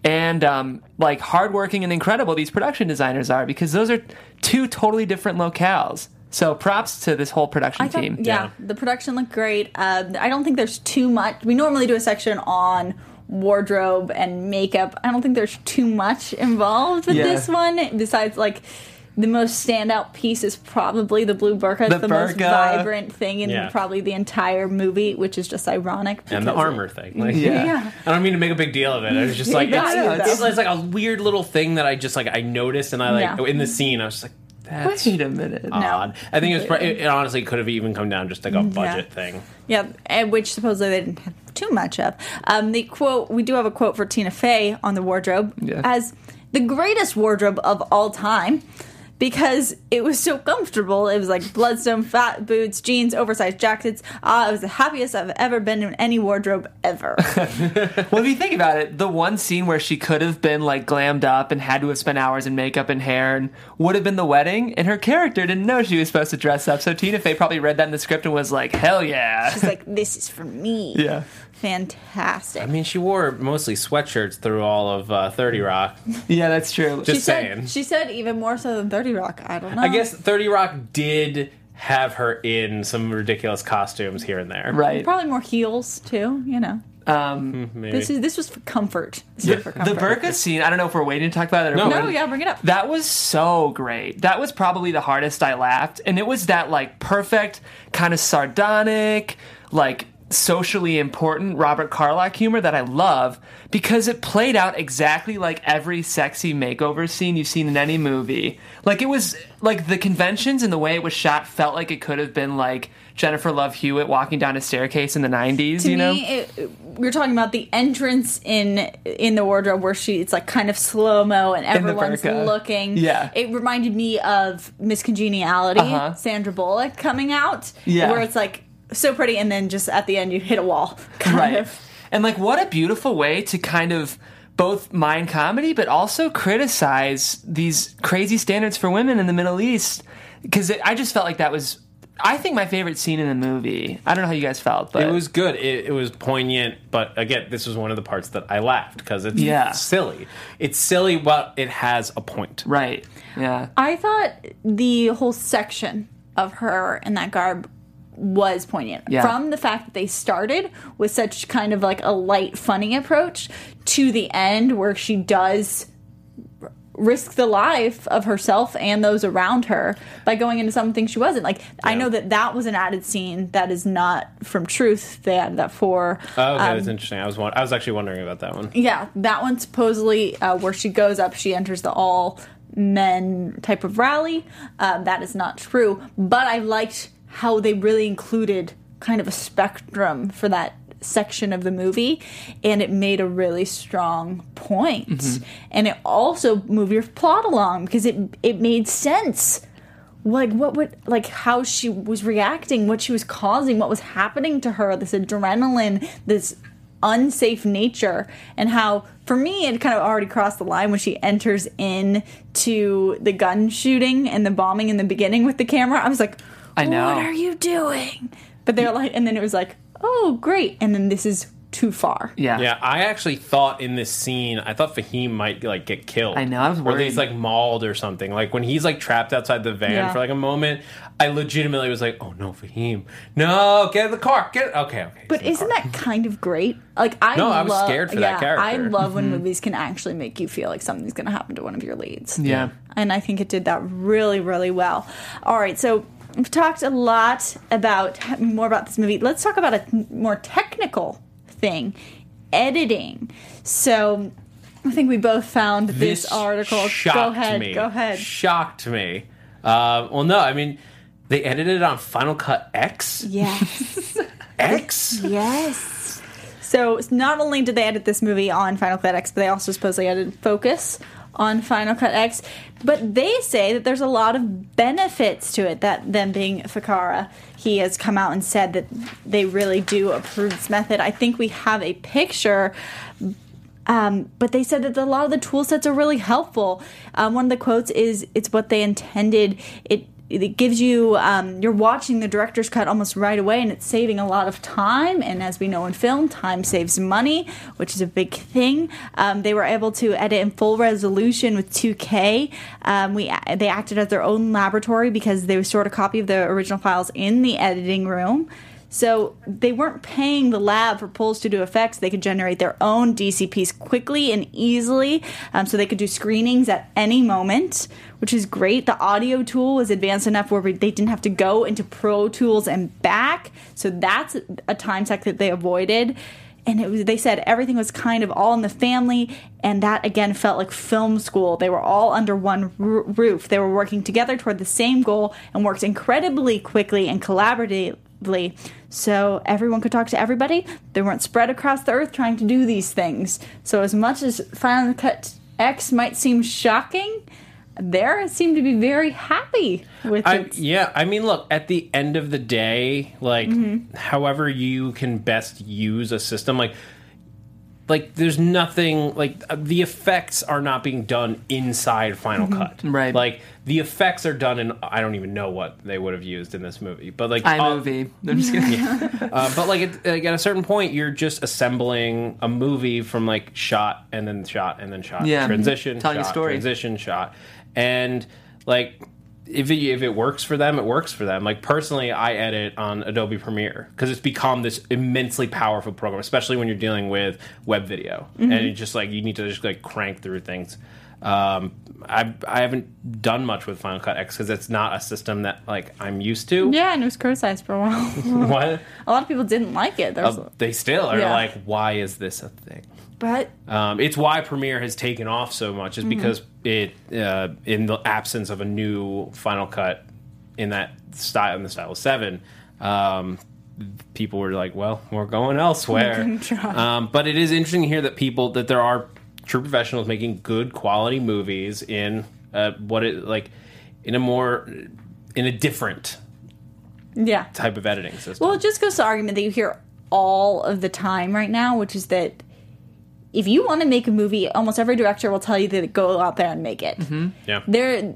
and um, like hardworking and incredible these production designers are because those are two totally different locales. So props to this whole production thought, team. yeah, Yeah. the production looked great. Um, I don't think there's too much. We normally do a section on wardrobe and makeup. I don't think there's too much involved with Yeah. this one. Besides, like the most standout piece is probably the blue burqa. It's The the, most vibrant thing in Yeah. probably the entire movie, which is just ironic. and the because armor thing. Like, Yeah. Yeah. I don't mean to make a big deal of it. I was just like, Yeah, it's, yeah, it's, it's- it's like a weird little thing that I just like I noticed, and I like Yeah. in the scene, I was just like, that's Wait a minute. odd. I think it was. pro- It, it honestly could have even come down just like a budget thing. Yeah, and which supposedly they didn't have too much of. Um, the quote we do have a quote for Tina Fey on the wardrobe Yeah. as the greatest wardrobe of all time because it was so comfortable. It was like Blundstone fat boots, jeans, oversized jackets. Ah, it was the happiest I've ever been in any wardrobe ever. Well, if you think about it, the one scene where she could have been like glammed up and had to have spent hours in makeup and hair and would have been the wedding, and her character didn't know she was supposed to dress up. So Tina Fey probably read that in the script and was like, "Hell yeah!" She's like, this is for me. yeah, Fantastic. I mean, she wore mostly sweatshirts through all of uh, Thirty Rock. yeah, that's true. Just she saying. said she said even more so than 30 Rock. I don't know. I guess Thirty Rock did have her in some ridiculous costumes here and there. right. probably more heels too, you know. Um, Maybe. This is this was for comfort. This was for the comfort. burqa scene. I don't know if we're waiting to talk about it. Or No. No, yeah, bring it up. That was so great. That was probably the hardest I laughed. And it was that like perfect, kind of sardonic, like socially important Robert Carlock humor that I love because it played out exactly like every sexy makeover scene you've seen in any movie. Like it was like the conventions and the way it was shot felt like it could have been like Jennifer Love Hewitt walking down a staircase in the 90s, to you know? me, it, it- we are talking about the entrance in in the wardrobe where she it's like kind of slow mo and everyone's looking. Yeah. it reminded me of Miss Congeniality, Uh-huh. Sandra Bullock coming out. Yeah. where it's like so pretty, and then just at the end you hit a wall. Kind right of. and like what a beautiful way to kind of both mind comedy but also criticize these crazy standards for women in the middle east because i just felt like that was i think my favorite scene in the movie i don't know how you guys felt but It was good. It, it was poignant, but again, this was one of the parts that I laughed because it's Yeah. silly. It's silly, but it has a point. right yeah I thought the whole section of her in that garb was poignant. Yeah. From the fact that they started with such kind of like a light, funny approach to the end where she does risk the life of herself and those around her by going into something she wasn't. Like, I know that that was an added scene that is not from Truth. They added that for. Oh, okay, um, that's interesting. I was I was actually wondering about that one. Yeah, that one supposedly uh, where she goes up, she enters the all men type of rally. Um, that is not true, but I liked how they really included kind of a spectrum for that section of the movie, and it made a really strong point. Mm-hmm. and it also moved your plot along because it it made sense. Like what would like how she was reacting what she was causing what was happening to her this adrenaline this unsafe nature and how for me it kind of already crossed the line when she enters in to the gun shooting and the bombing in the beginning with the camera. I was like I know. what are you doing but they're like and then it was like oh great and then this is too far yeah Yeah, I actually thought in this scene, I thought Fahim might like get killed. I know, I was Or he's like mauled or something. Like when he's like trapped outside the van Yeah. for like a moment, I legitimately was like, "Oh no, Fahim! No, get in the car! Get okay, okay." But he's in isn't car. that kind of great? Like I No, I was love- scared for that yeah, character. I love Mm-hmm. when movies can actually make you feel like something's going to happen to one of your leads. yeah and I think it did that really, really well. All right, so we've talked a lot about more about this movie. Let's talk about a more technical thing: editing. So, I think we both found this, article. shocked Go ahead. me. Go ahead. Shocked me. Uh, well, no, I mean, They edited it on Final Cut X. Yes. X. yes. So not only did they edit this movie on Final Cut X, but they also supposedly edited Focus on Final Cut X. But they say that there's a lot of benefits to it. That them being Ficarra, he has come out and said that they really do approve this method. I think we have a picture. Um, but they said that a lot of the tool sets are really helpful. Um, one of the quotes is, "It's what they intended." It it gives you um, you're watching the director's cut almost right away and it's saving a lot of time. And as we know in film time saves money which is a big thing. Um, they were able to edit in full resolution with 2k um, we they acted as their own laboratory because they stored a copy of the original files in the editing room. So they weren't paying the lab for pulls to do effects. They could generate their own DCPs quickly and easily. Um, so they could do screenings at any moment, which is great. The audio tool was advanced enough where they didn't have to go into Pro Tools and back. So that's a time suck that they avoided. And it was, they said everything was kind of all in the family, and that again felt like film school. They were all under one r- roof. They were working together toward the same goal and worked incredibly quickly and collaboratively so everyone could talk to everybody. They weren't spread across the earth trying to do these things. So as much as Final Cut X might seem shocking, there seem to be very happy with I, it. yeah, I mean, look, at the end of the day, like, Mm-hmm. however you can best use a system, like, like there's nothing like uh, the effects are not being done inside Final Mm-hmm. Cut, Right. Like the effects are done in I don't even know what they would have used in this movie, but like uh, iMovie. I'm just kidding. uh, but like at, like at a certain point, you're just assembling a movie from like shot and then shot and then shot, Yeah. transition, Telling a story. transition, shot, and like if it, if it works for them, it works for them. Like personally, I edit on Adobe Premiere because it's become this immensely powerful program, especially when you're dealing with web video, Mm-hmm. and it's just like you need to just like crank through things. Um, I I haven't done much with Final Cut X because it's not a system that like I'm used to. Yeah, and it was criticized for a while. What? a lot of people didn't like it. Uh, they still are Yeah. like, why is this a thing? But Um, it's why Premiere has taken off so much, is Mm-hmm. because it, uh, in the absence of a new Final Cut in that style, in the style of Seven, um, people were like, well, we're going elsewhere. Um, but it is interesting to hear that people that there are true professionals making good quality movies in uh, what it like in a more in a different yeah. type of editing system. Well, it just goes to argument that you hear all of the time right now, which is that if you want to make a movie, almost every director will tell you that go out there and make it. Mm-hmm. yeah. There,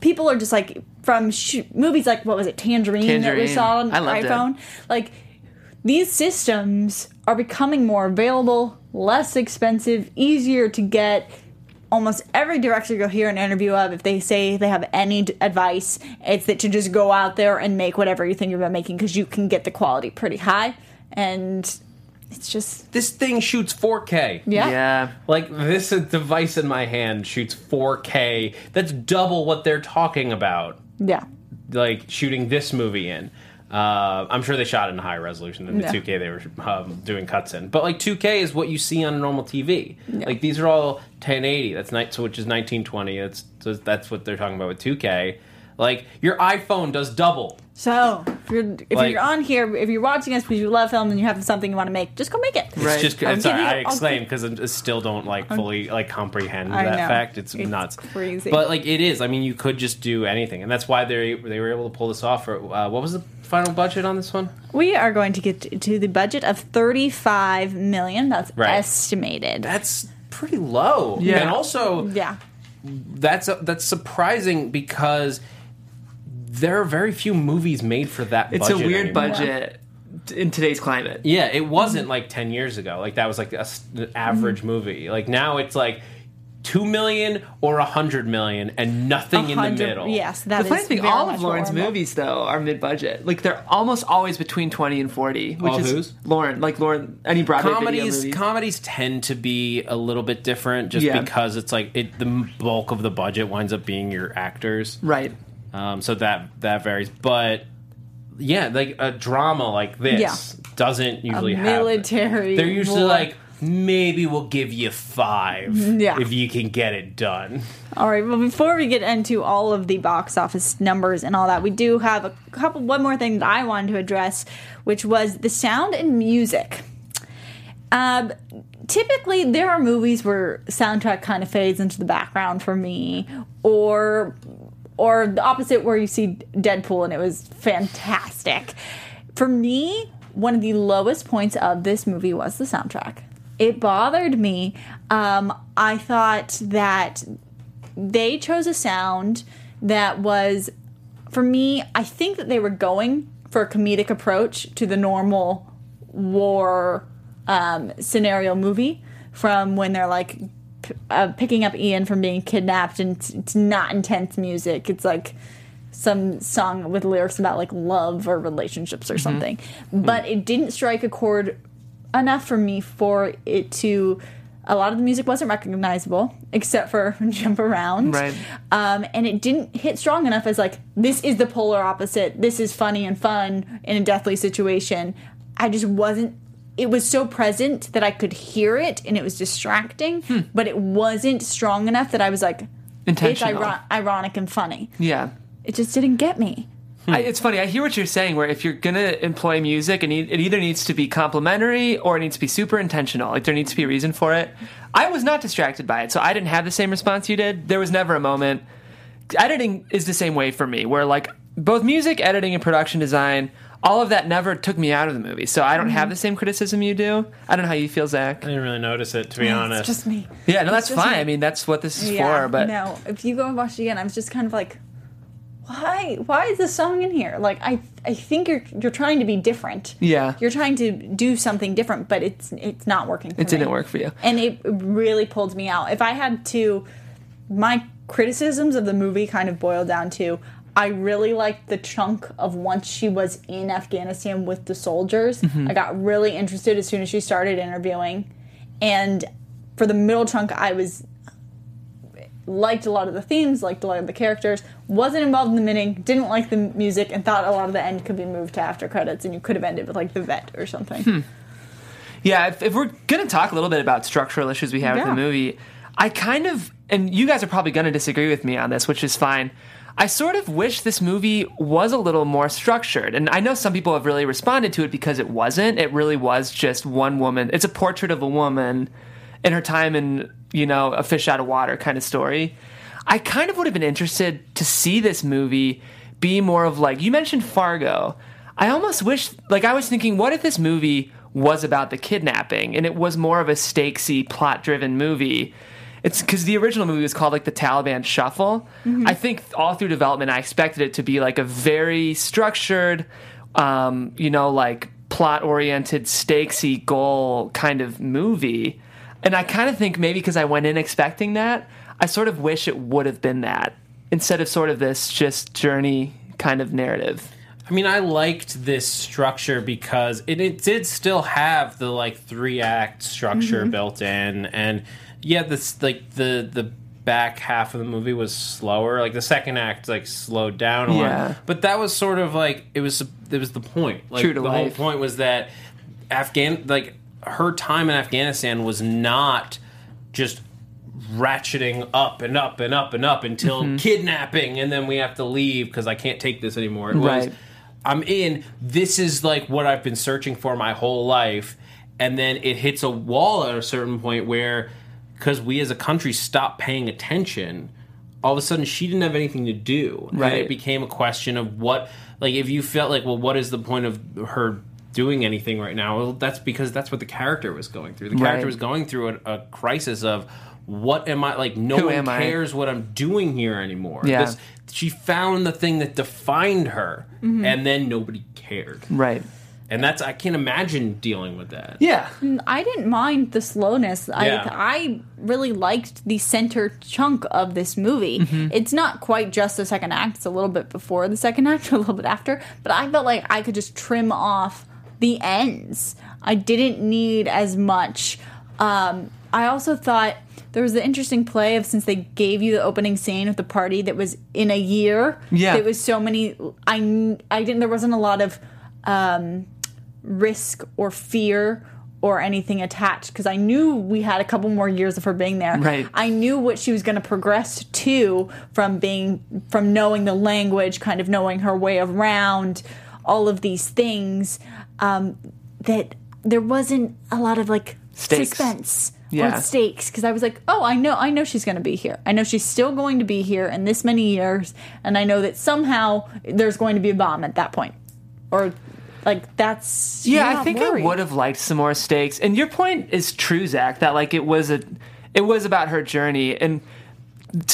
people are just like from sh- movies like what was it, Tangerine, that we saw on I loved it. iPhone. Like these systems are becoming more available, less expensive, easier to get. Almost every director you'll hear an interview of, if they say they have any d- advice, it's that to just go out there and make whatever you think you're about making because you can get the quality pretty high, and it's just This thing shoots 4K. yeah, Yeah. Like this device in my hand shoots 4K. That's double what they're talking about. yeah. Like shooting this movie in. Uh, I'm sure they shot it in high resolution in the Yeah. 2K they were um, doing cuts in. But like 2K is what you see on a normal TV. Like these are all 1080. That's night, so which is 1920. That's so that's what they're talking about with 2K. Like your iPhone does double. So if you're if Like- you're on here, if you're watching us because you love film and you have something you want to make, just go make it. Right. It's just I'll it's, sorry, you- I I'll exclaim because I still don't like fully like comprehend I that know. fact. It's, It's nuts, crazy. But like it is. I mean, you could just do anything, and that's why they they were able to pull this off. For uh, what was the final budget on this one? We are going to get to the budget of 35 million. That's Right. estimated. That's pretty low. Yeah. and also yeah. that's that's surprising because there are very few movies made for that. It's a weird anymore. budget in today's climate. Yeah, it wasn't like 10 years ago. Like that was like a s- an average mm-hmm. movie. Like now it's like 2 million or 100 million and nothing in the middle. Yes, that The is funny thing, all of what Lorne's we're movies though are mid-budget. Like they're almost always between twenty and forty. Which All is whose? Lorne, like Lauren, any Broadway Comedies movies. comedies tend to be a little bit different just Yeah. because it's like it the bulk of the budget winds up being your actors. right. Um, so that that varies, but yeah, like a drama like this Yeah. doesn't usually have military They're usually war. like maybe we'll give you five Yeah. if you can get it done. All right. Well, before we get into all of the box office numbers and all that, we do have a couple. One more thing that I wanted to address, which was the sound and music. Um, typically, there are movies where soundtrack kind of fades into the background for me, or or the opposite, where you see Deadpool and it was fantastic. For me, one of the lowest points of this movie was the soundtrack. It bothered me. Um, I thought that they chose a sound that was for me i think that they were going for a comedic approach to the normal war um, scenario movie from when they're like uh, picking up ian from being kidnapped and it's, it's not intense music. It's like some song with lyrics about like love or relationships or something. But it didn't strike a chord enough for me for it to a lot of the music wasn't recognizable except for jump around. Right. um, and it didn't hit strong enough as like this is the polar opposite. This is funny and fun in a deathly situation. I just wasn't it was so present that i could hear it and it was distracting hmm. but it wasn't strong enough that i was like it's Intentional. ironic and funny Yeah. it just didn't get me hmm. I, it's funny. I hear what you're saying. Where if you're gonna employ music, and it either needs to be complementary or it needs to be super intentional. Like there needs to be a reason for it. I was not distracted by it, so I didn't have the same response you did. There was never a moment. Editing is the same way for me, where like both music, editing, and production design, all of that never took me out of the movie. So I don't have mm. the same criticism you do. I don't know how you feel, Zach. I didn't really notice it, to be honest. it's just me Yeah, no, that's just fine. me. I mean, that's what this is yeah for. But no if you go and watch it again i was just kind of like why why is this song in here like i i think you're you're trying to be different Yeah. you're trying to do something different but it's it's not working for it didn't me. work for you. and it really pulled me out if i had to my criticisms of the movie kind of boil down to I really liked the chunk of once she was in Afghanistan with the soldiers. Mm-hmm. I got really interested as soon as she started interviewing. And for the middle chunk, I was liked a lot of the themes, liked a lot of the characters, wasn't involved in the minning, didn't like the music, and thought a lot of the end could be moved to after credits, and you could have ended with like the vet or something. Hmm. Yeah, if, if we're going to talk a little bit about structural issues we have with the movie, I kind of, and you guys are probably going to disagree with me on this, which is fine. I sort of wish this movie was a little more structured. And I know some people have really responded to it because it wasn't. It really was just one woman. It's a portrait of a woman in her time in, you know, a fish out of water kind of story. I kind of would have been interested to see this movie be more of like, you mentioned Fargo. I almost wish, like, I was thinking, what if this movie was about the kidnapping and it was more of a stakesy, plot driven movie? It's because the original movie was called like the Taliban Shuffle. I think all through development, I expected it to be like a very structured, um, you know, like plot oriented, stakesy goal kind of movie. And I kind of think maybe because I went in expecting that, I sort of wish it would have been that instead of sort of this just journey kind of narrative. I mean, I liked this structure because it, it did still have the like three act structure Mm-hmm. built in, and yeah, this like the the back half of the movie was slower. Like the second act like slowed down a Yeah. lot, but that was sort of like it was it was the point. Like True to the life. whole point was that Afghan like her time in Afghanistan was not just ratcheting up and up and up and up until Mm-hmm. kidnapping and then we have to leave because I can't take this anymore. It was Right. I'm in. This is like what I've been searching for my whole life, and then it hits a wall at a certain point where, because we as a country stopped paying attention, all of a sudden she didn't have anything to do, and Right. it became a question of what, like, if you felt like, well, what is the point of her doing anything right now? Well, that's because that's what the character was going through. The character Right. was going through a, a crisis of. What am I like? No Who one am I? cares what I'm doing here anymore. Yeah. This, she found the thing that defined her, Mm-hmm. and then nobody cared. Right. And that's I can't imagine dealing with that. Yeah. I didn't mind the slowness. Yeah. I I really liked the center chunk of this movie. Mm-hmm. It's not quite just the second act; it's a little bit before the second act, a little bit after. But I felt like I could just trim off the ends. I didn't need as much. Um, I also thought there was the interesting play of since they gave you the opening scene of the party that was in a year. Yeah. it was so many. I I didn't. There wasn't a lot of um, risk or fear or anything attached because I knew we had a couple more years of her being there. Right. I knew what she was going to progress to from being from knowing the language, kind of knowing her way around all of these things. Um, that there wasn't a lot of like Stakes. suspense Yeah. or stakes because I was like, oh, I know, I know she's going to be here. I know she's still going to be here in this many years, and I know that somehow there's going to be a bomb at that point, or like that's Yeah, I think worried. I would have liked some more stakes. And your point is true, Zach. That like it was a, it was about her journey. And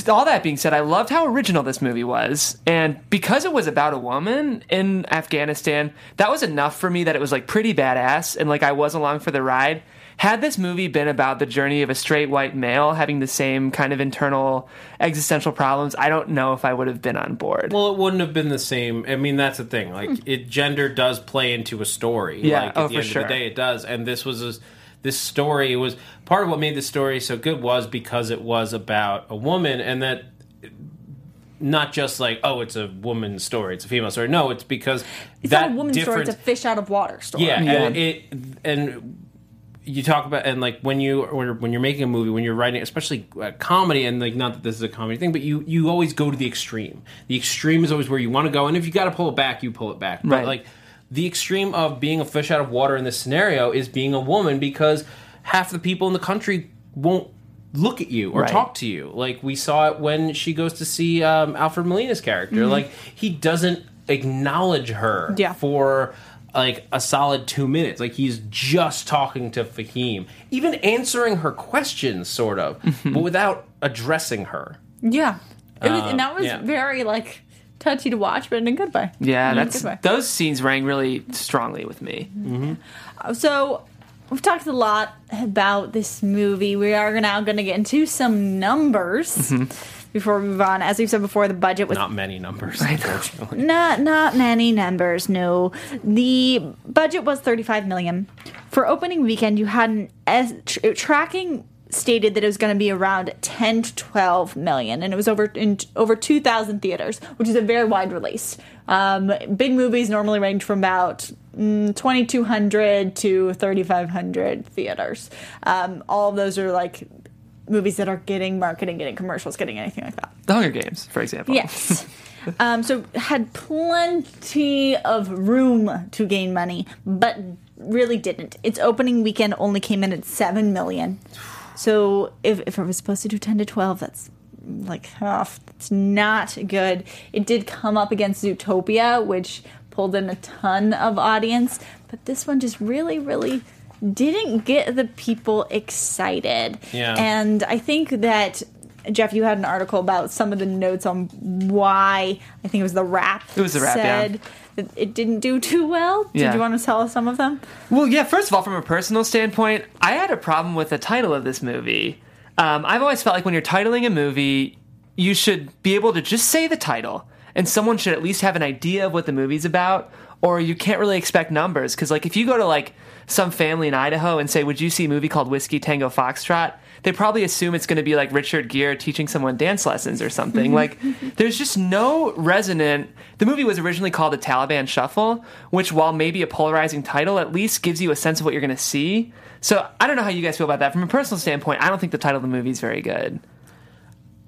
all that being said, I loved how original this movie was. And because it was about a woman in Afghanistan, that was enough for me that it was like pretty badass and like I was along for the ride. Had this movie been about the journey of a straight white male having the same kind of internal existential problems, I don't know if I would have been on board. Well, it wouldn't have been the same. I mean, that's the thing. Like, it gender does play into a story. Hmm. Yeah, like, at oh, the for end sure. of the day, it does. And this was a, this story was part of what made the story so good was because it was about a woman, and that not just like oh, it's a woman's story, it's a female story. No, it's because It's that not a woman's story; it's a fish out of water story. Yeah, Yeah. and it and you talk about and like when you when you're, when you're making a movie, when you're writing, especially uh, comedy, and like not that this is a comedy thing, but you you always go to the extreme. The extreme is always where you want to go, and if you got to pull it back, you pull it back. But Right. like the extreme of being a fish out of water in this scenario is being a woman because half the people in the country won't look at you or Right. talk to you. Like we saw it when she goes to see um, Alfred Molina's character. Like he doesn't acknowledge her Yeah. for like a solid two minutes. Like he's just talking to Fahim, even answering her questions, sort of, but without addressing her. yeah. It was, Um, and that was yeah. very like touchy to watch, but in a good way. yeah, In that's way. those scenes rang really strongly with me. So we've talked a lot about this movie. We are now going to get into some numbers Mm-hmm. Before we move on. As we've said before, the budget was Not many numbers, unfortunately. not not many numbers. No, the budget was thirty five million for opening weekend. You had an es- tr- tracking stated that it was going to be around 10 to 12 million and it was over in over 2000 theaters which is a very wide release um, big movies normally range from about mm, 2200 to 3500 theaters um, all of those are like movies that are getting marketing getting commercials getting anything like that The Hunger Games, for example. Yes. um, so had plenty of room to gain money, but really didn't. Its opening weekend only came in at seven million. So if, if it was supposed to do ten to twelve, that's like oh, that's not good. It did come up against Zootopia, which pulled in a ton of audience, but this one just really, really didn't get the people excited. Yeah. And I think that Jeff, you had an article about some of the notes on why I think it was the Wrap. It was the Wrap, yeah. said that it didn't do too well. Did Yeah. you want to tell us some of them? Well, yeah, first of all, from a personal standpoint, I had a problem with the title of this movie. Um, I've always felt like when you're titling a movie, you should be able to just say the title, and someone should at least have an idea of what the movie's about, or you can't really expect numbers. Because, like, if you go to, like, some family in Idaho and say, Would you see a movie called Whiskey Tango Foxtrot? They probably assume it's going to be like Richard Gere teaching someone dance lessons or something. like, there's just no resonant. The movie was originally called The Taliban Shuffle, which, while maybe a polarizing title, at least gives you a sense of what you're going to see. So, I don't know how you guys feel about that. From a personal standpoint, I don't think the title of the movie is very good.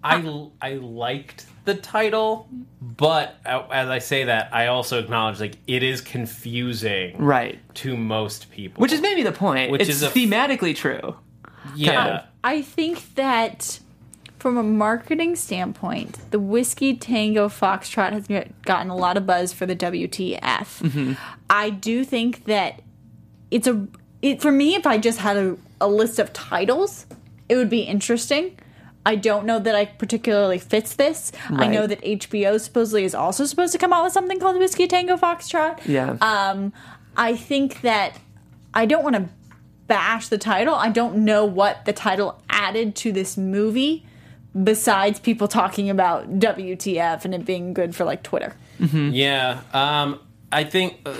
I I liked the title, but uh, as I say that, I also acknowledge like it is confusing, Right. to most people. Which is maybe the point. Which it's is a- thematically true. yeah, I think that from a marketing standpoint, the Whiskey Tango Foxtrot has get- gotten a lot of buzz for the WTF. Mm-hmm. I do think that it's a it for me if I just had a, a list of titles, it would be interesting. I don't know that I particularly fits this. I know that HBO supposedly is also supposed to come out with something called Whiskey Tango Foxtrot. Yeah. Um, I think that I don't want to bash the title. I don't know what the title added to this movie besides people talking about WTF and it being good for like Twitter. yeah. Um, I think uh,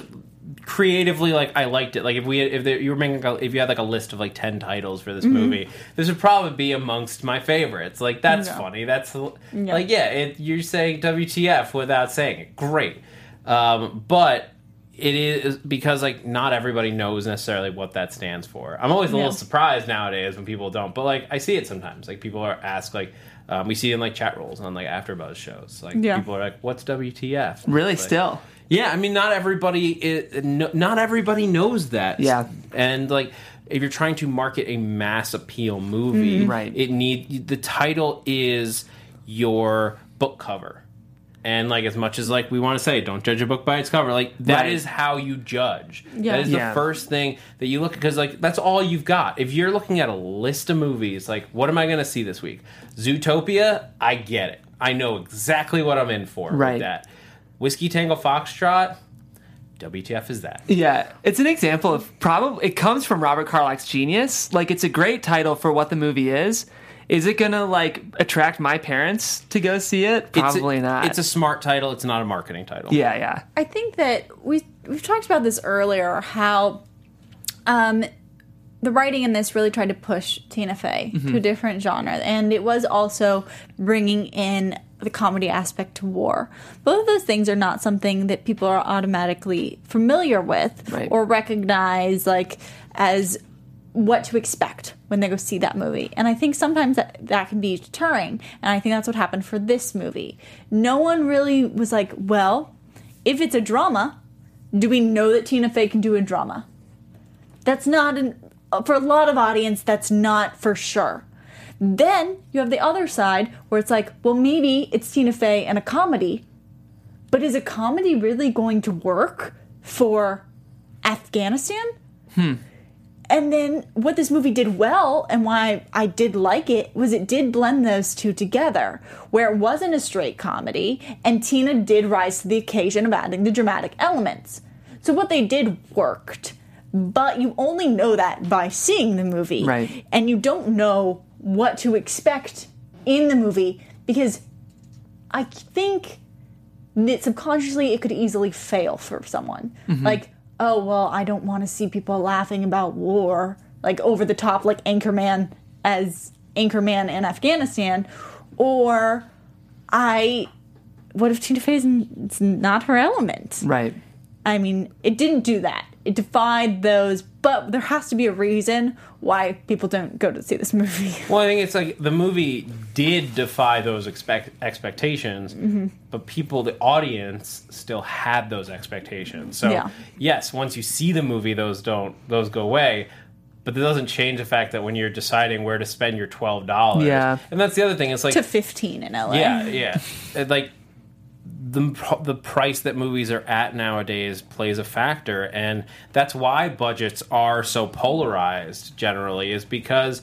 creatively, like I liked it. Like if we if there, you were making a, if you had like a list of like ten titles for this Mm-hmm. movie, this would probably be amongst my favorites. Like that's Yeah. funny. That's like yeah, it, you're saying WTF without saying it. Great. Um, but it is because like not everybody knows necessarily what that stands for. I'm always a Yeah. little surprised nowadays when people don't, but like I see it sometimes. Like people are asked like um, we see it in like chat rolls on like AfterBuzz shows. Like Yeah. people are like, "What's WTF?" Really, Like, still. Yeah, I mean, not everybody, is, no, not everybody knows that. Yeah. and like if you're trying to market a mass appeal movie, Mm-hmm. Right. It need the title is your book cover, and like as much as like we want to say, don't judge a book by its cover. Like that is Right. how you judge. Yeah. That is the first thing that you look at because like that's all you've got. If you're looking at a list of movies, like what am I going to see this week? Zootopia, I get it. I know exactly what I'm in for Right. with that. Whiskey Tango Foxtrot, WTF is that? Yeah, it's an example of probably it comes from Robert Carlock's genius. Like it's a great title for what the movie is. Is it gonna like attract my parents to go see it? Probably it's a, not. It's a smart title. It's not a marketing title. yeah, yeah, I think that we we've talked about this earlier how um the writing in this really tried to push Tina Fey to a different genre and it was also bringing in the comedy aspect to war. Both of those things are not something that people are automatically familiar with Right. or recognize like as what to expect when they go see that movie. And I think sometimes that, that can be deterring. And I think that's what happened for this movie. No one really was like, well, if it's a drama, do we know that Tina Fey can do a drama? That's not an for a lot of audience that's not for sure. Then you have the other side where it's like, well maybe it's Tina Fey and a comedy, but is a comedy really going to work for Afghanistan? Hmm. And then what this movie did well and why I did like it was it did blend those two together, where it wasn't a straight comedy and Tina did rise to the occasion of adding the dramatic elements. So what they did worked, but you only know that by seeing the movie. Right. And you don't know what to expect in the movie because I think that subconsciously it could easily fail for someone. Mm-hmm. Like, oh well, I don't want to see people laughing about war, like over the top, like Anchorman as Anchorman in Afghanistan, or I. What if Tina Fey is it's not her element? right. I mean, it didn't do that. It defied those, but there has to be a reason why people don't go to see this movie. Well, I think it's like the movie did defy those expect- expectations, Mm-hmm. but people, the audience, still had those expectations. So Yeah. yes, once you see the movie, those don't those go away. But that doesn't change the fact that when you're deciding where to spend your twelve dollars, Yeah. and that's the other thing. It's like to 15 in LA. yeah, yeah. It, like the the price that movies are at nowadays plays a factor, and that's why budgets are so polarized. Generally, is because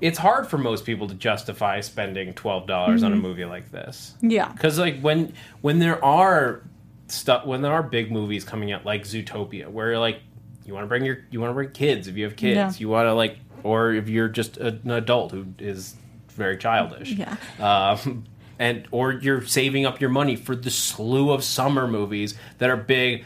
it's hard for most people to justify spending twelve dollars on a movie like this. Yeah. Because like when when there are stuff when there are big movies coming out like Zootopia, where like you want to bring your you want to bring kids if you have kids, Yeah. you want to like, or if you're just an adult who is very childish, Yeah. um, and or you're saving up your money for the slew of summer movies that are big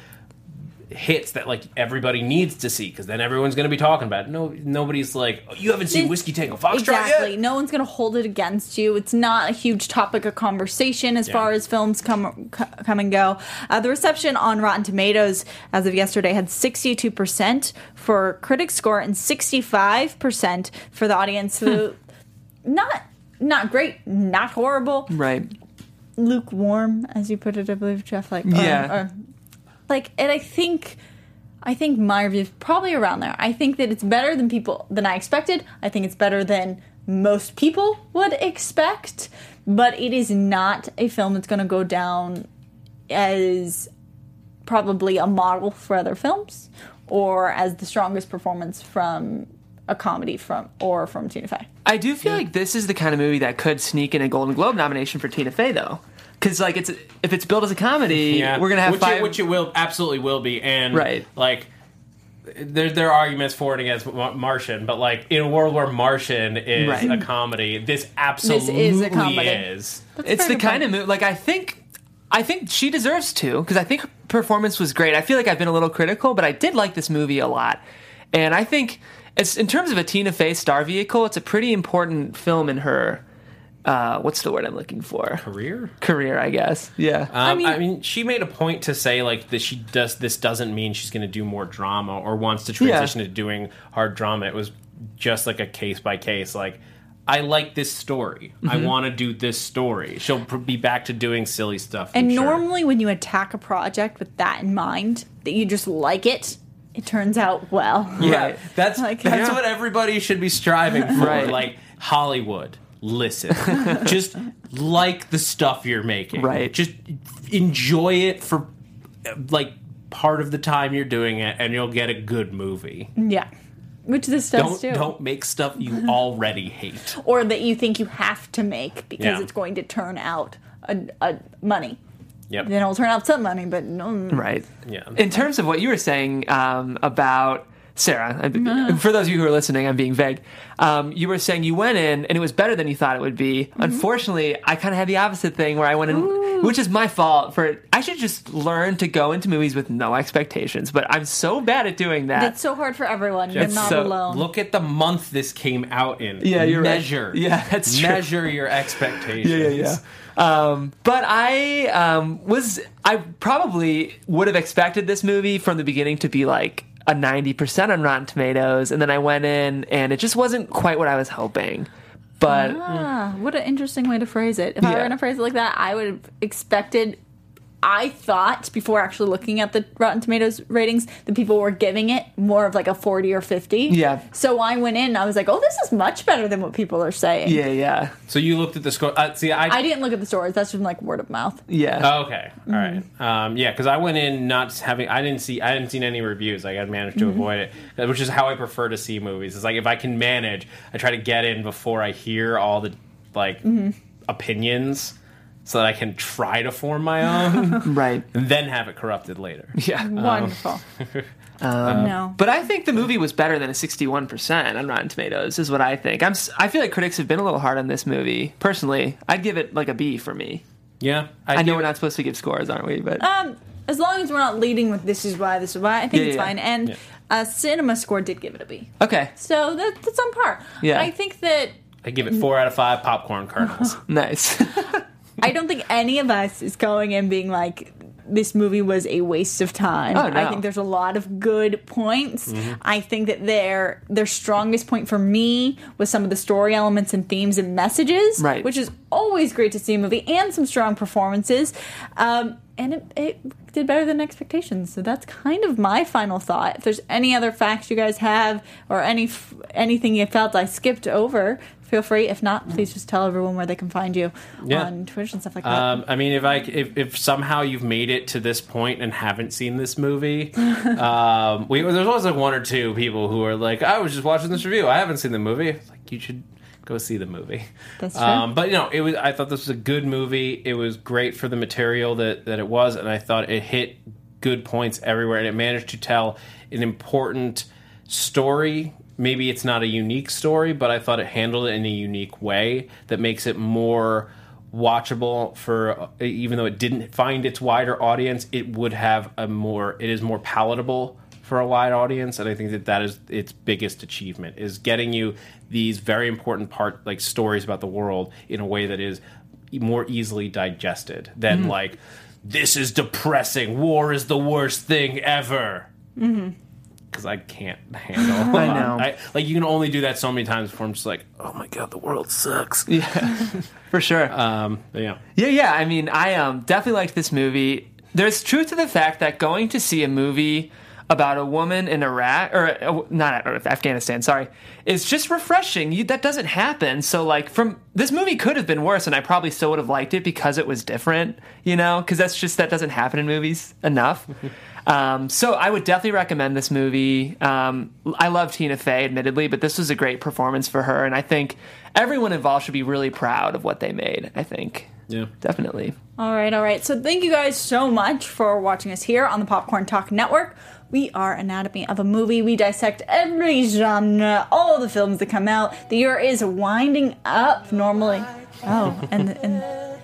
hits that like everybody needs to see because then everyone's going to be talking about it. No, nobody's like, oh, you haven't seen Whiskey Tango Foxtrot Exactly. yet. Exactly. No one's going to hold it against you. It's not a huge topic of conversation as Yeah. far as films come come and go. Uh, the reception on Rotten Tomatoes as of yesterday had 62% for critic score and 65% for the audience. So not not great, not horrible, Right. lukewarm as you put it, I believe, Jeff. Like or- Yeah. or- like, and I think. I think my review is probably around there. I think that it's better than people than I expected. I think it's better than most people would expect, but it is not a film that's going to go down as probably a model for other films or as the strongest performance from a comedy from or from Tina Fey. I do feel like this is the kind of movie that could sneak in a Golden Globe nomination for Tina Fey, though, because like it's if it's billed as a comedy, yeah. we're gonna have which five. It, which it will absolutely will be, and Right. like. There, there are arguments for and against Martian, but like in a world where Martian is Right. a comedy, this absolutely is a comedy. is. it's the kind point. of movie like I think I think she deserves to because I think her performance was great. I feel like I've been a little critical, but I did like this movie a lot, and I think it's in terms of a Tina Fey star vehicle, it's a pretty important film in her uh, what's the word I'm looking for? Career. Career, I guess. Yeah. Um, I, mean- mean, she made a point to say like that she does. This doesn't mean she's going to do more drama or wants to transition to doing hard drama. It was just like a case by case. Like, I like this story. I Mm-hmm. want to do this story. She'll pr- be back to doing silly stuff. And I'm sure. normally, when you attack a project with that in mind, that you just like it, it turns out well. yeah, Right. that's Like- that's Yeah. what everybody should be striving for. Right. Like Hollywood, listen, just like the stuff you're making. Right. Just enjoy it for uh, like part of the time you're doing it, and you'll get a good movie. Yeah. Which this does don't too. don't make stuff you already hate. Or that you think you have to make because Yeah. it's going to turn out a, a money. Yep. Then it'll turn out some money, but no. Right. Yeah. In terms of what you were saying um, about Sarah, I- for those of you who are listening, I'm being vague. Um, you were saying you went in and it was better than you thought it would be. Mm-hmm. Unfortunately, I kind of had the opposite thing where I went in, which is my fault. For I should just learn to go into movies with no expectations, but I'm so bad at doing that. It's so hard for everyone. You're not so- alone. Look at the month this came out in. Yeah, you're right. measure. Yeah, that's true. measure your expectations. yeah, yeah, yeah. Um, but I um, was I probably would have expected this movie from the beginning to be like a ninety percent on Rotten Tomatoes, and then I went in and it just wasn't quite what I was hoping. But Ah, what an interesting way to phrase it. If I were going to phrase it like that, I would have expected. I thought before actually looking at the Rotten Tomatoes ratings that people were giving it more of like a 40 or 50. Yeah. So I went in, I was like, oh, this is much better than what people are saying. yeah, yeah, So you looked at the score. Uh, see, I, I didn't look at the stories. That's from like word of mouth. yeah. Oh, okay, all right. Um, yeah, because I went in not having. I didn't see. I hadn't seen any reviews. Like I managed to avoid it, which is how I prefer to see movies. It's like if I can manage, I try to get in before I hear all the like opinions, so that I can try to form my own, right. and then have it corrupted later. Yeah. Wonderful. no. But I think the movie was better than a 61% on Rotten Tomatoes, is what I think. I'm, s- I feel like critics have been a little hard on this movie. Personally, I'd give it like a B for me. Yeah, I know we're not supposed to give scores, aren't we? But Um, as long as we're not leading with this is why, this is why, I think Yeah, it's yeah. fine. And Yeah. uh, Cinema Score did give it a B. okay, So that, that's on par. Yeah. I think that I give it four out of five popcorn kernels. nice. I don't think any of us is going and being like, this movie was a waste of time. Oh, no. Mm-hmm. I think there's a lot of good points. I think that their their strongest point for me was some of the story elements and themes and messages, Right. which is always great to see a movie and some strong performances. Um, and it, it did better than expectations. So that's kind of my final thought. If there's any other facts you guys have or any f- anything you felt I skipped over, feel free. If not, please just tell everyone where they can find you Yeah. on Twitch and stuff like that. Um, I mean, if I if, if somehow you've made it to this point and haven't seen this movie, um, we, there's always like one or two people who are like, I was just watching this review. I haven't seen the movie. Like you should go see the movie. That's true. Um, but you know, it was. I thought this was a good movie. It was great for the material that that it was, and I thought it hit good points everywhere, and it managed to tell an important story. Maybe it's not a unique story, but I thought it handled it in a unique way that makes it more watchable for even though it didn't find its wider audience it would have a more it is more palatable for a wide audience and i think that that is its biggest achievement is getting you these very important part like stories about the world in a way that is more easily digested than Mm-hmm. like this is depressing war is the worst thing ever because I can't handle. I know. I, like you can only do that so many times before I'm just like, oh my god, the world sucks. Yeah, for sure. Um, yeah, Yeah, yeah. I mean, I um, definitely liked this movie. There's truth to the fact that going to see a movie about a woman in Iraq or uh, not Afghanistan, sorry, is just refreshing. You, that doesn't happen. So like from this movie could have been worse, and I probably still would have liked it because it was different. You know, because that's just that doesn't happen in movies enough. Um, so I would definitely recommend this movie. Um, I love Tina Fey, admittedly, but this was a great performance for her, and I think everyone involved should be really proud of what they made. I think yeah. definitely. All right, all right. So thank you guys so much for watching us here on the Popcorn Talk Network. We are Anatomy of a Movie. We dissect every genre, all the films that come out. The year is winding up normally. Oh, and and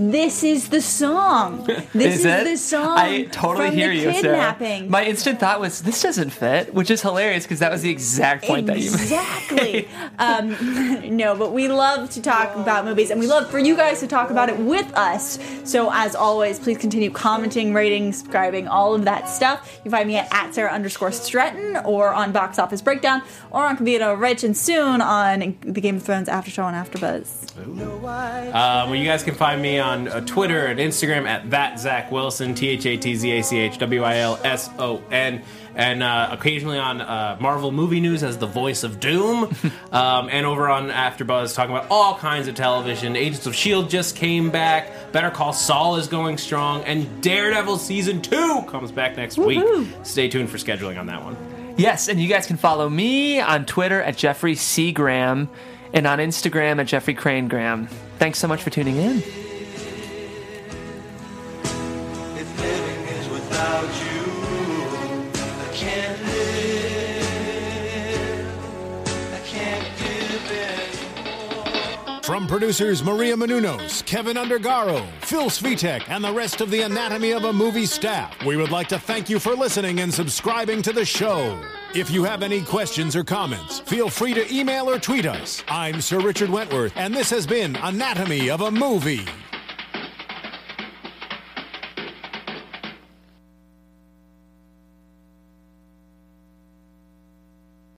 this is the song. This is, it? the song. I totally from hear the you, Sarah. My instant thought was, this doesn't fit, which is hilarious because that was the exact point that you made. Exactly. um, no, but we love to talk about movies, and we love for you guys to talk about it with us. So, as always, please continue commenting, rating, subscribing, all of that stuff. You find me at, at Sarah underscore Stretton, or on Box Office Breakdown, or on Convito Rich, and soon on the Game of Thrones After Show and After Buzz. Um, well, you guys can find me on uh, Twitter and Instagram at that Zach Wilson, T H A T Z A C H W I L S O N, and uh, occasionally on uh, Marvel Movie News as the voice of Doom, um, and over on AfterBuzz talking about all kinds of television. Agents of Shield just came back. Better Call Saul is going strong, and Daredevil season two comes back next week. Stay tuned for scheduling on that one. Yes, and you guys can follow me on Twitter at Jeffrey C. Graham and on Instagram at Jeffrey Crane Graham. Thanks so much for tuning in. Without you, I can't live. I can't give it. From producers Maria Menounos, Keven Undergaro, Phil Svitek, and the rest of the Anatomy of a Movie staff, we would like to thank you for listening and subscribing to the show. If you have any questions or comments, feel free to email or tweet us. I'm Sir Richard Wentworth, and this has been Anatomy of a Movie.